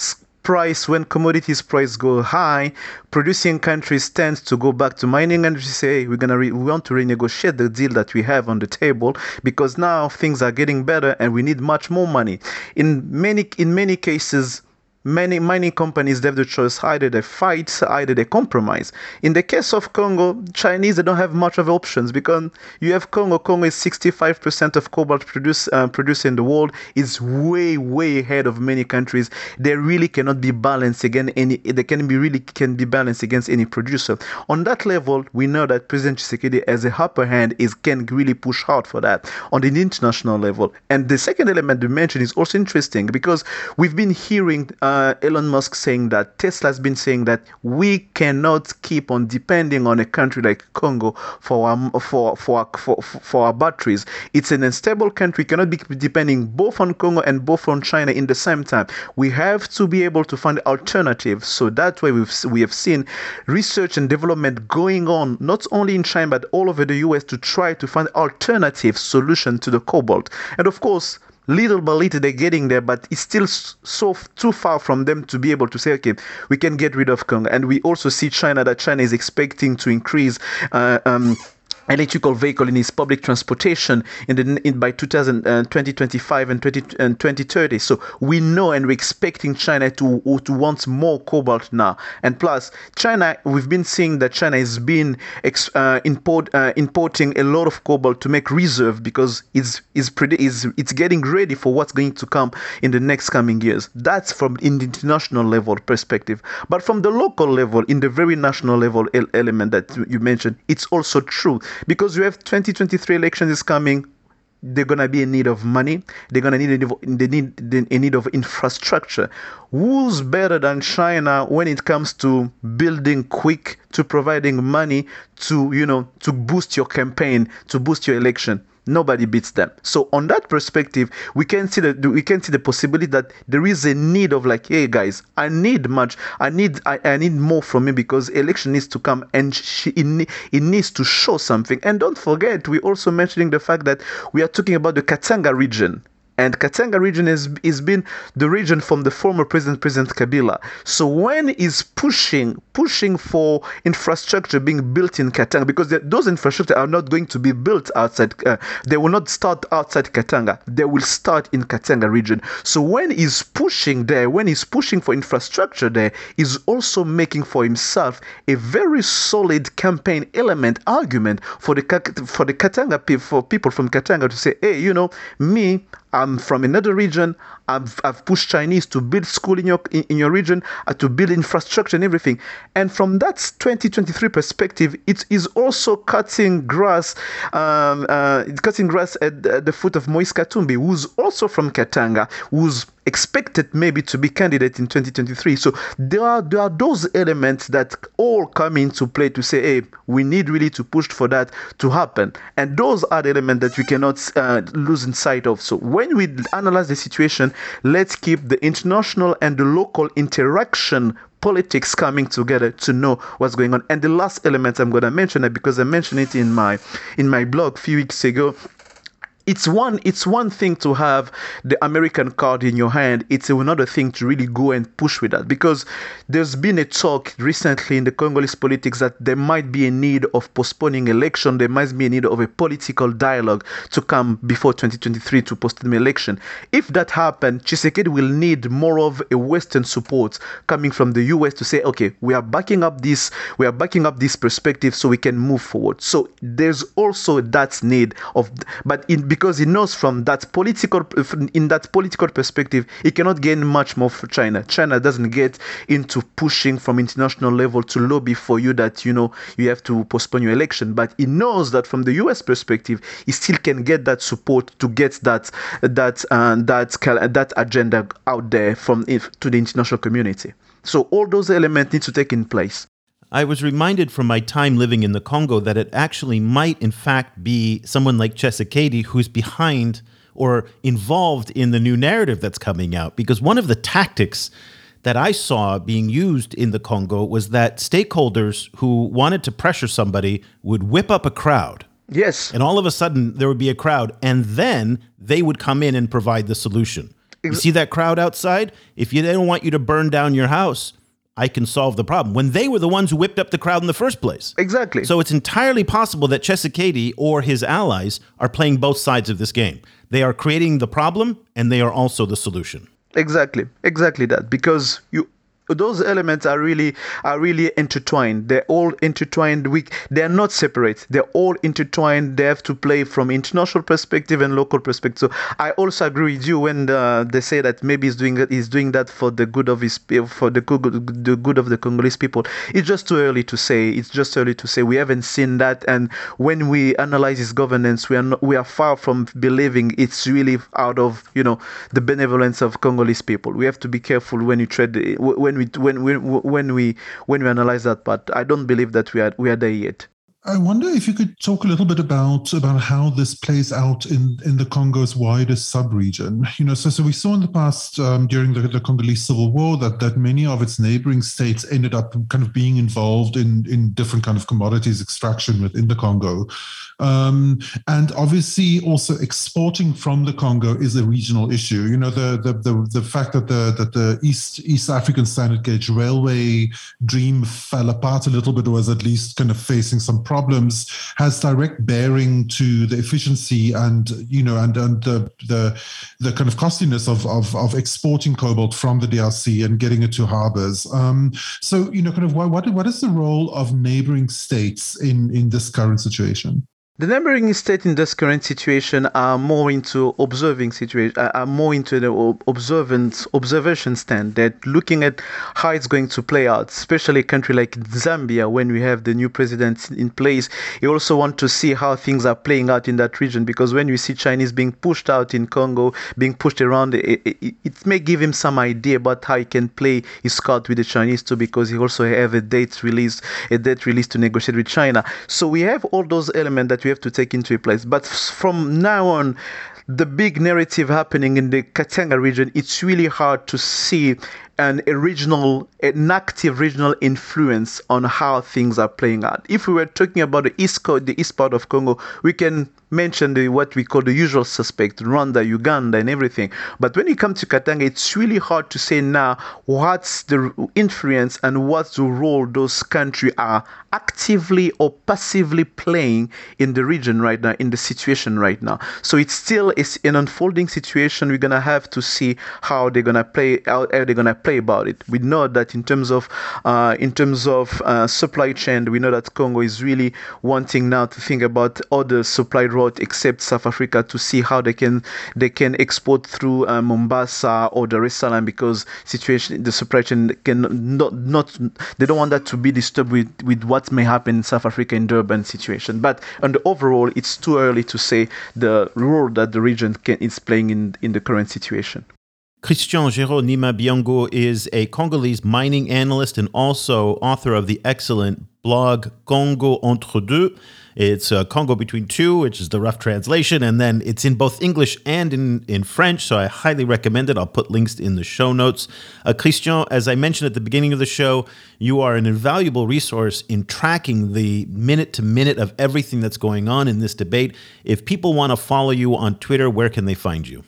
price when commodities price go high producing countries tend to go back to mining and say we're gonna re- we want to renegotiate the deal that we have on the table because now things are getting better and we need much more money. In many in many cases many mining companies have the choice. Either they fight either they compromise. In the case of congo chinese they don't have much of options because you have congo. Congo is 65% of cobalt produce, uh, produced in the world. Is way way ahead of many countries. They really cannot be balanced against any they can be really can be balanced against any producer. On that level we know that president Tshisekedi as a upper hand is can really push hard for that on the international level. And the second element you mentioned is also interesting because we've been hearing uh, uh, Elon Musk saying that Tesla has been saying that we cannot keep on depending on a country like Congo for our, for, for, for, for our batteries. It's an unstable country. We cannot be depending both on Congo and both on China in the same time. We have to be able to find alternatives. So that way we've, we have seen research and development going on not only in China but all over the US to try to find alternative solution to the cobalt. And of course, little by little they're getting there, but it's still so too far from them to be able to say, okay, we can get rid of Congo. And we also see China that China is expecting to increase. Uh, um, electrical vehicle in its public transportation in the in by 2000, uh, 2025 and, 20, and 2030 so we know and we're expecting china to to want more cobalt now. And plus china we've been seeing that china has been ex, uh, import, uh, importing a lot of cobalt to make reserve because it's is pretty is it's getting ready for what's going to come in the next coming years. That's from in the international level perspective. But from the local level in the very national level element that you mentioned it's also true because you have 2023 elections is coming they're gonna be in need of money. They're gonna need they need in need of infrastructure. Who's better than China when it comes to building quick, to providing money, to you know, to boost your campaign, to boost your election? Nobody beats them. So on that perspective we can see that we can see the possibility that there is a need of like hey guys i need much i need i, I need more from me because election needs to come and she, it, it needs to show something. And don't forget we're also mentioning the fact that we are talking about the katanga region and Katanga region has, has been the region from the former president, President Kabila. So when is pushing, pushing for infrastructure being built in Katanga, because those infrastructure are not going to be built outside, uh, they will not start outside Katanga. They will start in Katanga region. So when he's pushing there, when he's pushing for infrastructure there, he's also making for himself a very solid campaign element argument for the for the Katanga for people from Katanga to say, hey, you know, me, I'm from another region. I've, I've pushed Chinese to build school in your in, in your region, uh, to build infrastructure and everything. And from that 2023 perspective, it is also cutting grass, um, uh, cutting grass at, at the foot of Moise Katumbi, who's also from Katanga, who's expected maybe to be candidate in 2023. So there are there are those elements that all come into play to say, hey, we need really to push for that to happen, and those are the elements that we cannot uh, lose in sight of. So when we analyze the situation, let's keep the international and the local interaction politics coming together to know what's going on. And the last element I'm going to mention it because I mentioned it in my in my blog a few weeks ago it's one it's one thing to have the American card in your hand. It's another thing to really go and push with that because there's been a talk recently in the Congolese politics that there might be a need of postponing election. There might be a need of a political dialogue to come before 2023 to postpone election. If that happens, Tshisekedi will need more of a Western support coming from the US to say, okay, we are backing up this, we are backing up this perspective so we can move forward. So there's also that need of, but in because he knows from that political in that political perspective he cannot gain much more for China. China doesn't get into pushing from international level to lobby for you that you know you have to postpone your election, but he knows that from the U.S. perspective he still can get that support to get that that uh, that that agenda out there from if, to the international community. So all those elements need to take in place. I was reminded from my time living in the Congo that it actually might, in fact, be someone like Tshisekedi who's behind or involved in the new narrative that's coming out. Because one of the tactics that I saw being used in the Congo was that stakeholders who wanted to pressure somebody would whip up a crowd. Yes. And all of a sudden, there would be a crowd, and then they would come in and provide the solution. You see that crowd outside? If you, they don't want you to burn down your house, I can solve the problem. When they were the ones who whipped up the crowd in the first place. Exactly. So it's entirely possible that Tshisekedi or his allies are playing both sides of this game. They are creating the problem and they are also the solution. Exactly. Exactly that. Because you those elements are really are really intertwined. They're all intertwined. We they're not separate. They're all intertwined. They have to play from international perspective and local perspective. So i also agree with you when the, they say that maybe he's doing he's doing that for the good of his for the good the good of the congolese people. It's just too early to say. It's just early to say. We haven't seen that. And when we analyze his governance we are not, we are far from believing it's really out of you know the benevolence of congolese people. We have to be careful when you tread when we when we when we when we analyze that but i don't believe that we are we are there yet I wonder if you could talk a little bit about about how this plays out in, in the Congo's wider sub-region. You know, so so we saw in the past um, during the, the Congolese Civil War that that many of its neighboring states ended up kind of being involved in in different kind of commodities extraction within the Congo, um, and obviously also exporting from the Congo is a regional issue. You know, the the the, the fact that the that the East East African standard gauge railway dream fell apart a little bit or was at least kind of facing some problems has direct bearing to the efficiency and you know and and the the, the kind of costliness of, of of exporting cobalt from the DRC and getting it to harbors. Um, so you know, kind of what what is the role of neighboring states in in this current situation? The neighboring states in this current situation are more into observing situation, uh, are more into the observant observation stand. They're looking at how it's going to play out, especially a country like Zambia when we have the new president in place. You also want to see how things are playing out in that region because when you see Chinese being pushed out in Congo, being pushed around, it, it, it may give him some idea about how he can play his card with the Chinese too because he also have a date release, a date release to negotiate with China. So we have all those elements that we have to take into place. But from now on, the big narrative happening in the Katanga region, it's really hard to see an a regional, an active regional influence on how things are playing out. If we were talking about the east coast, the east part of Congo, we can mention the what we call the usual suspect, Rwanda, Uganda, and everything. But when you come to Katanga, it's really hard to say now what's the influence and what's the role those countries are actively or passively playing in the region right now, in the situation right now. So it's still is an unfolding situation. We're gonna have to see how they're gonna play, how they're gonna play about it. We know that in terms of uh, in terms of uh, supply chain, we know that Congo is really wanting now to think about other supply route except South Africa to see how they can they can export through uh, Mombasa or Dar es Salaam because situation the supply chain can not not they don't want that to be disturbed with with what may happen in South Africa in Durban situation. But on the overall, it's too early to say the role that the region can, is playing in in the current situation. Christian Géraud Neema Byamungu is a Congolese mining analyst and also author of the excellent blog Congo Entre Deux. It's uh, Congo Between Two, which is the rough translation, and then it's in both English and in, in French, so I highly recommend it. I'll put links in the show notes. Uh, Christian, as I mentioned at the beginning of the show, you are an invaluable resource in tracking the minute to minute of everything that's going on in this debate. If people want to follow you on Twitter, where can they find you?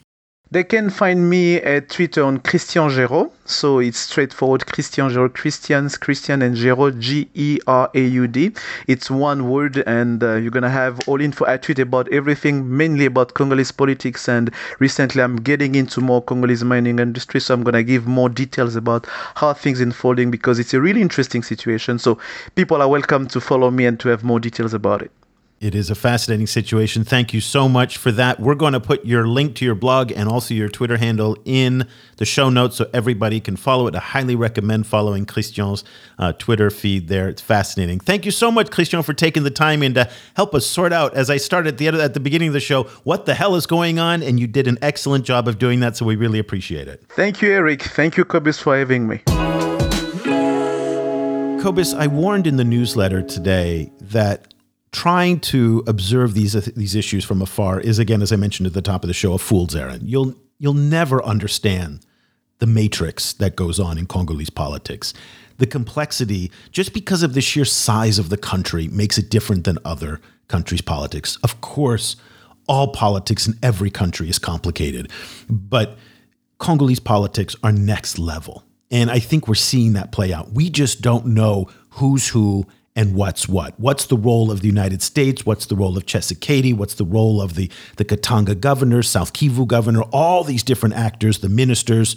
They can find me at Twitter on Christian Géraud. So it's straightforward Christian Géraud, Christians, Christian and Géraud, G E R A U D. It's one word, and uh, you're going to have all info. I tweet about everything, mainly about Congolese politics. And recently, I'm getting into more Congolese mining industry. So I'm going to give more details about how things unfolding because it's a really interesting situation. So people are welcome to follow me and to have more details about it. It is a fascinating situation. Thank you so much for that. We're going to put your link to your blog and also your Twitter handle in the show notes so everybody can follow it. I highly recommend following Christian's uh, Twitter feed there. It's fascinating. Thank you so much, Christian, for taking the time and to help us sort out, as I started at the, at the beginning of the show, what the hell is going on. And you did an excellent job of doing that. So we really appreciate it. Thank you, Eric. Thank you, Cobus, for having me. Cobus, I warned in the newsletter today that trying to observe these these issues from afar is again as i mentioned at the top of the show a fool's errand. You'll you'll never understand the matrix that goes on in congolese politics. The complexity just because of the sheer size of the country makes it different than other countries politics. Of course all politics in every country is complicated but congolese politics are next level. And i think we're seeing that play out. We just don't know who's who and what's what. What's the role of the United States? What's the role of Tshisekedi? What's the role of the, the Katanga governor, South Kivu governor, all these different actors, the ministers.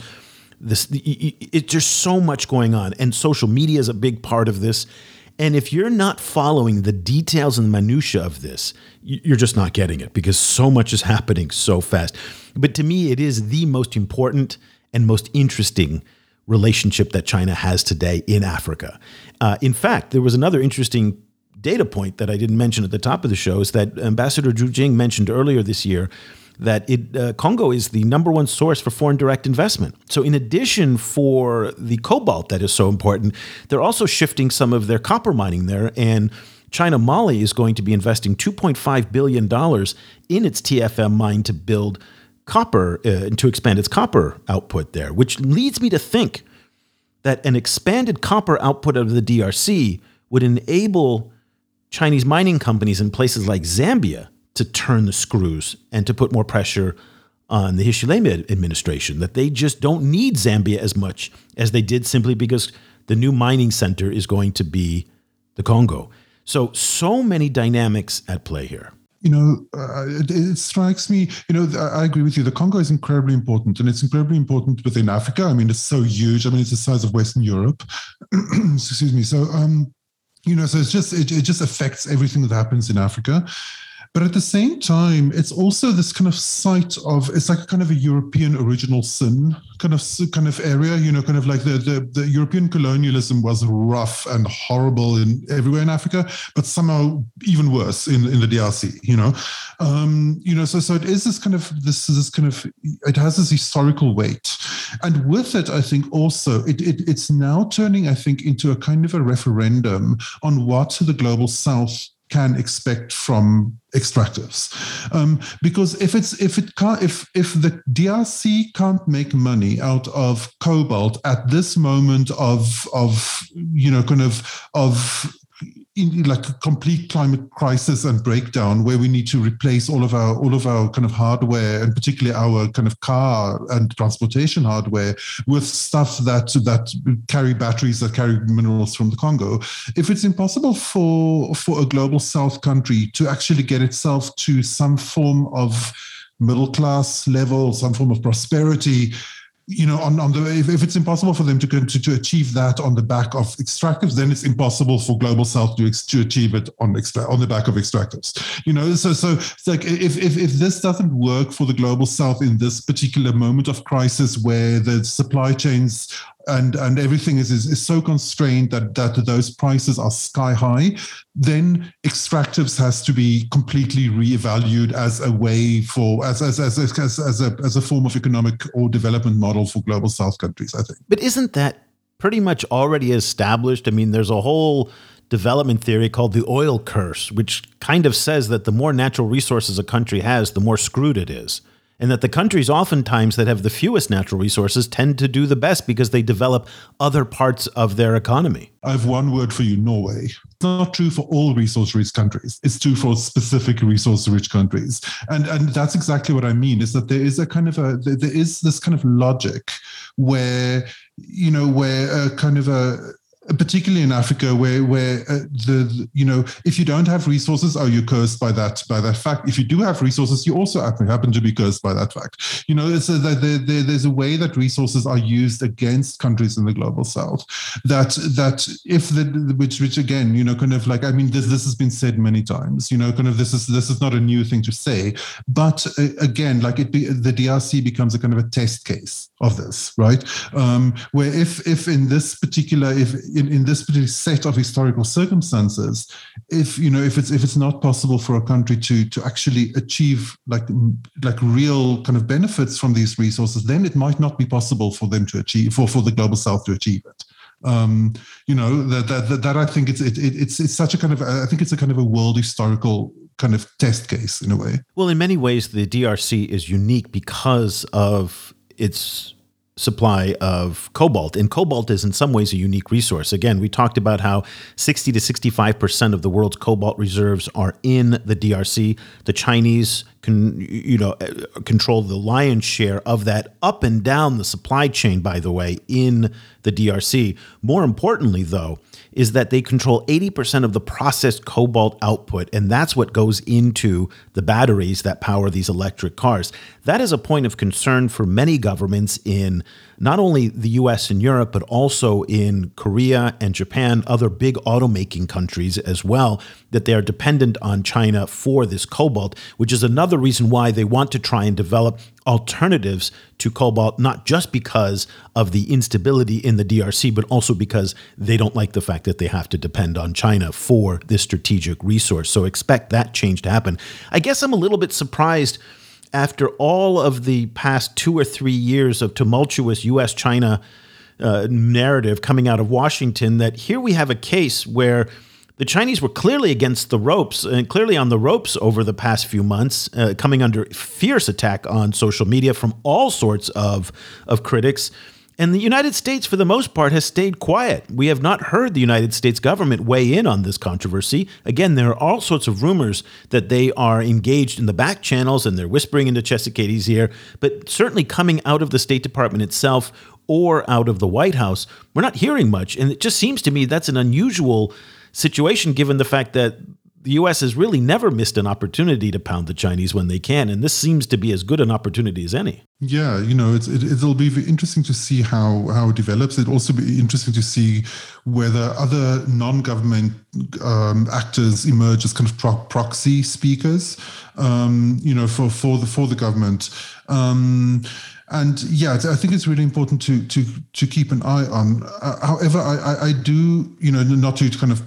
This, it's just so much going on. And social media is a big part of this. And if you're not following the details and the minutia of this, you're just not getting it because so much is happening so fast. But to me, it is the most important and most interesting relationship that China has today in Africa. Uh, in fact, there was another interesting data point that I didn't mention at the top of the show is that Ambassador Zhu Jing mentioned earlier this year that it, uh, Congo is the number one source for foreign direct investment. So, in addition for the cobalt that is so important, they're also shifting some of their copper mining there. And China Moly is going to be investing $2.5 billion in its TFM mine to build copper uh, to expand its copper output there, which leads me to think that an expanded copper output of the DRC would enable Chinese mining companies in places like Zambia to turn the screws and to put more pressure on the Hichilema administration, that they just don't need Zambia as much as they did simply because the new mining center is going to be the Congo. So, so many dynamics at play here you know, uh, it, it, strikes me, you know, I agree with you. The Congo is incredibly important and it's incredibly important within Africa. I mean, it's so huge. I mean, it's the size of Western Europe. *clears throat* Excuse me. So, um, you know, so it's just, it, it just affects everything that happens in Africa. But at the same time, it's also this kind of site of it's like a kind of a European original sin kind of kind of area. You know, kind of like the the, the European colonialism was rough and horrible in everywhere in Africa, but somehow even worse in in the DRC. You know, um, you know. So so it is this kind of this this kind of it has this historical weight, and with it, I think also it, it it's now turning, I think, into a kind of a referendum on what the global South can expect from extractives. Um, because if it's if it can't if if the DRC can't make money out of cobalt at this moment of of you know kind of of in like a complete climate crisis and breakdown where we need to replace all of our all of our kind of hardware and particularly our kind of car and transportation hardware with stuff that that carry batteries that carry minerals from the Congo. If it's impossible for for a global south country to actually get itself to some form of middle class level some form of prosperity you know, on, on the if, if it's impossible for them to, to to achieve that on the back of extractives, then it's impossible for global south to, to achieve it on extra, on the back of extractives. You know, so so it's like if, if if this doesn't work for the global south in this particular moment of crisis where the supply chains and and everything is, is, is so constrained that that those prices are sky high, then extractives has to be completely reevaluated as a way for as as as as, as a as a form of economic or development model for global south countries. I think. But isn't that pretty much already established? I mean, there's a whole development theory called the oil curse, which kind of says that the more natural resources a country has, the more screwed it is and that the countries oftentimes that have the fewest natural resources tend to do the best because they develop other parts of their economy. I have one word for you Norway. It's not true for all resource rich countries, it's true for specific resource rich countries. And, and that's exactly what I mean is that there is a kind of a, there is this kind of logic where, you know, where a kind of a, particularly in Africa, where where uh, the, the, you know if you don't have resources, oh, you're cursed by that by that fact. If you do have resources, you also happen, to be cursed by that fact. You know, it's a, there, there, there's a way that resources are used against countries in the global south. That that if the which which again, you know, kind of like I mean, this this has been said many times. You know, kind of this is this is not a new thing to say, but uh, again, like it be, the DRC becomes a kind of a test case of this, right? Um, where if if in this particular if in, in this particular set of historical circumstances, if you know if it's if it's not possible for a country to to actually achieve like like real kind of benefits from these resources, then it might not be possible for them to achieve for for the global south to achieve it. Um, you know that, that that that I think it's it, it's it's such a kind of I think it's a kind of a world historical kind of test case in a way. Well, in many ways, the DRC is unique because of its supply of cobalt. And cobalt is in some ways a unique resource. Again, we talked about how 60 to 65% of the world's cobalt reserves are in the DRC. The Chinese can you know control the lion's share of that up and down the supply chain by the way in the DRC. More importantly though, is that they control 80% of the processed cobalt output, and that's what goes into the batteries that power these electric cars. That is a point of concern for many governments in not only the US and Europe, but also in Korea and Japan, other big automaking countries as well, that they are dependent on China for this cobalt, which is another reason why they want to try and develop alternatives to cobalt, not just because of the instability in the DRC, but also because they don't like the fact that they have to depend on China for this strategic resource. So expect that change to happen. I guess I'm a little bit surprised after all of the past two or three years of tumultuous US China uh, narrative coming out of Washington that here we have a case where the Chinese were clearly against the ropes and clearly on the ropes over the past few months, uh, coming under fierce attack on social media from all sorts of, of critics. And the United States, for the most part, has stayed quiet. We have not heard the United States government weigh in on this controversy. Again, there are all sorts of rumors that they are engaged in the back channels and they're whispering into Tshisekedi's ear, but certainly coming out of the State Department itself or out of the White House, we're not hearing much. And it just seems to me that's an unusual situation given the fact that the U.S. has really never missed an opportunity to pound the Chinese when they can, and this seems to be as good an opportunity as any. Yeah, you know, it's, it, it'll be interesting to see how how it develops. It'll also be interesting to see whether other non-government um, actors emerge as kind of pro- proxy speakers, um, you know, for for the for the government. Um, and yeah, I think it's really important to to to keep an eye on. Uh, however, I, I, I do you know not to kind of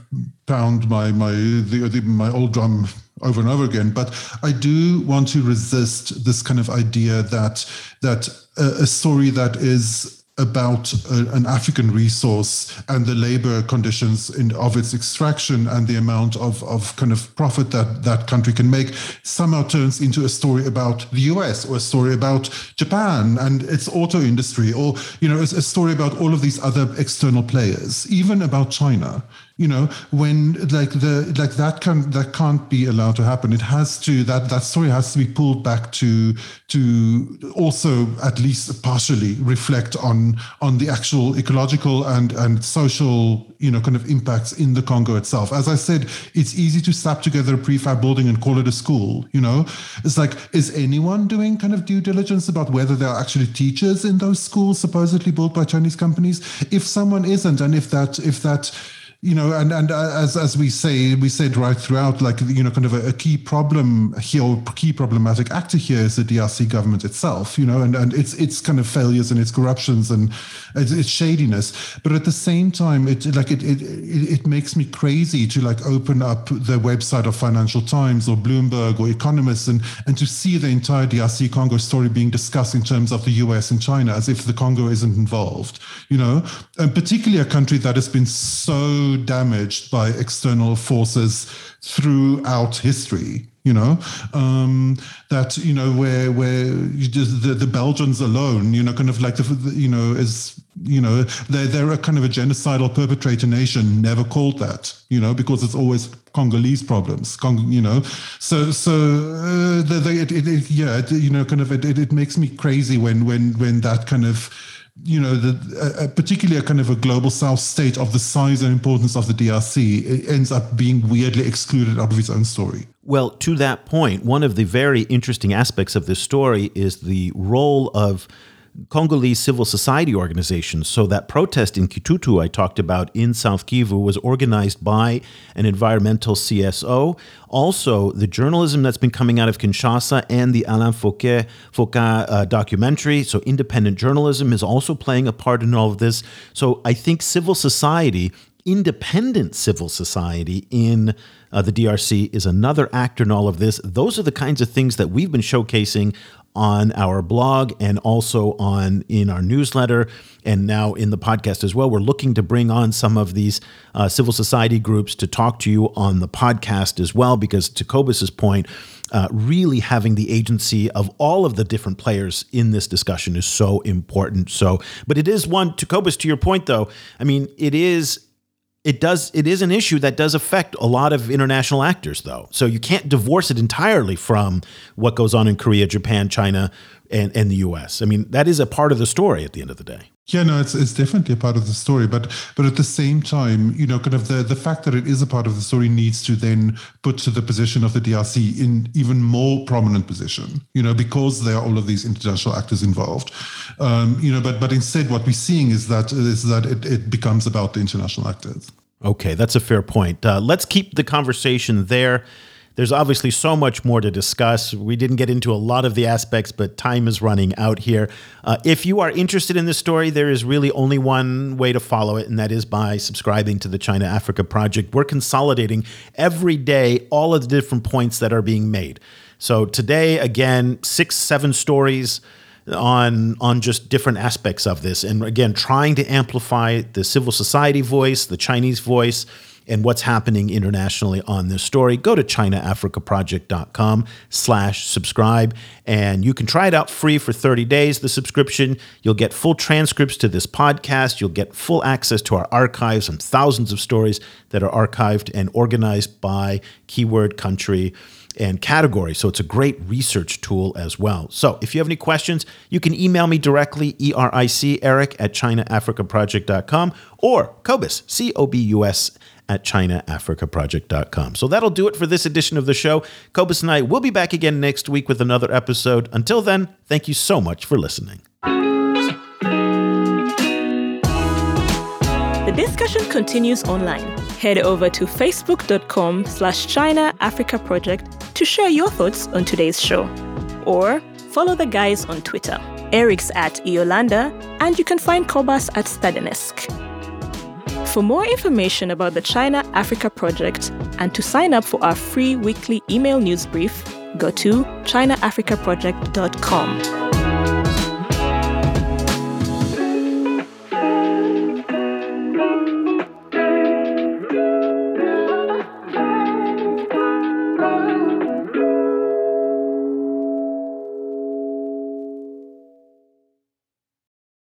pound my my the, the, my old drum over and over again, but I do want to resist this kind of idea that that a, a story that is about a, an African resource and the labor conditions in, of its extraction and the amount of, of kind of profit that that country can make somehow turns into a story about the US or a story about Japan and its auto industry or, you know, a, a story about all of these other external players, even about China you know when like the like that can that can't be allowed to happen. It has to that that story has to be pulled back to to also at least partially reflect on on the actual ecological and and social you know kind of impacts in the congo itself. As i said it's easy to slap together a prefab building and call it a school you know? It's like is anyone doing kind of due diligence about whether there are actually teachers in those schools supposedly built by chinese companies? If someone isn't and if that if that you know, and and uh, as as we say, we said right throughout, like you know, kind of a, a, key problem here, key problematic actor here is the DRC government itself, you know, and and its its kind of failures and its corruptions and its, its shadiness. But at the same time, it like it, it it makes me crazy to like open up the website of Financial Times or Bloomberg or Economist and and to see the entire DRC Congo story being discussed in terms of the U.S. and China as if the Congo isn't involved, you know, and particularly a country that has been so damaged by external forces throughout history you know? Um, that you know where where just, the, the belgians alone you know kind of like the you know is you know they're, they're a kind of a genocidal perpetrator nation never called that you know because it's always congolese problems Cong- you know? So so uh, the, the, it, it, yeah it, you know kind of it, it, it makes me crazy when when when that kind of you know, the, uh, particularly a kind of a global south state of the size and importance of the DRC ends up being weirdly excluded out of its own story. Well, to that point, one of the very interesting aspects of this story is the role of Congolese civil society organizations. So that protest in Kitutu I talked about in South Kivu was organized by an environmental CSO. Also, the journalism that's been coming out of Kinshasa and the Alain Foucault, Foucault uh, documentary. So independent journalism is also playing a part in all of this. So I think civil society independent civil society in uh, the DRC is another actor in all of this. Those are the kinds of things that we've been showcasing on our blog and also on in our newsletter and now in the podcast as well. We're looking to bring on some of these uh, civil society groups to talk to you on the podcast as well, because to Cobus's point, uh, really having the agency of all of the different players in this discussion is so important. So, but it is one to Cobus. To your point, though, I mean, it is it does it is an issue that does affect a lot of international actors though. So you can't divorce it entirely from what goes on in korea japan china and, and the us i mean that is a part of the story at the end of the day yeah no it's, it's definitely a part of the story but but at the same time you know kind of the the fact that it is a part of the story needs to then put to the position of the drc in even more prominent position you know because there are all of these international actors involved um, you know but but instead what we're seeing is that is that it, it becomes about the international actors Okay, that's a fair point. Uh, let's keep the conversation there. There's obviously so much more to discuss. We didn't get into a lot of the aspects, but time is running out here. Uh, if you are interested in this story, there is really only one way to follow it, and that is by subscribing to the China Africa Project. We're consolidating every day all of the different points that are being made. So today, again, six, seven stories on on just different aspects of this and again trying to amplify the civil society voice the chinese voice and what's happening internationally on this story go to chinaafricaproject.com slash subscribe and you can try it out free for 30 days the subscription you'll get full transcripts to this podcast you'll get full access to our archives and thousands of stories that are archived and organized by keyword country and category. So it's a great research tool as well. So if you have any questions, you can email me directly, E-R-I-C, Eric at ChinaAfricaProject.com or Cobus, C-O-B-U-S at ChinaAfricaProject.com. So that'll do it for this edition of the show. Cobus and I will be back again next week with another episode. Until then, thank you so much for listening. The discussion continues online. Head over to facebook.com slash China Africa Project to share your thoughts on today's show. Or follow the guys on Twitter. Eric's at eolander, and you can find Cobus at Stadenesque. For more information about the China Africa Project and to sign up for our free weekly email news brief, go to chinaafricaproject.com.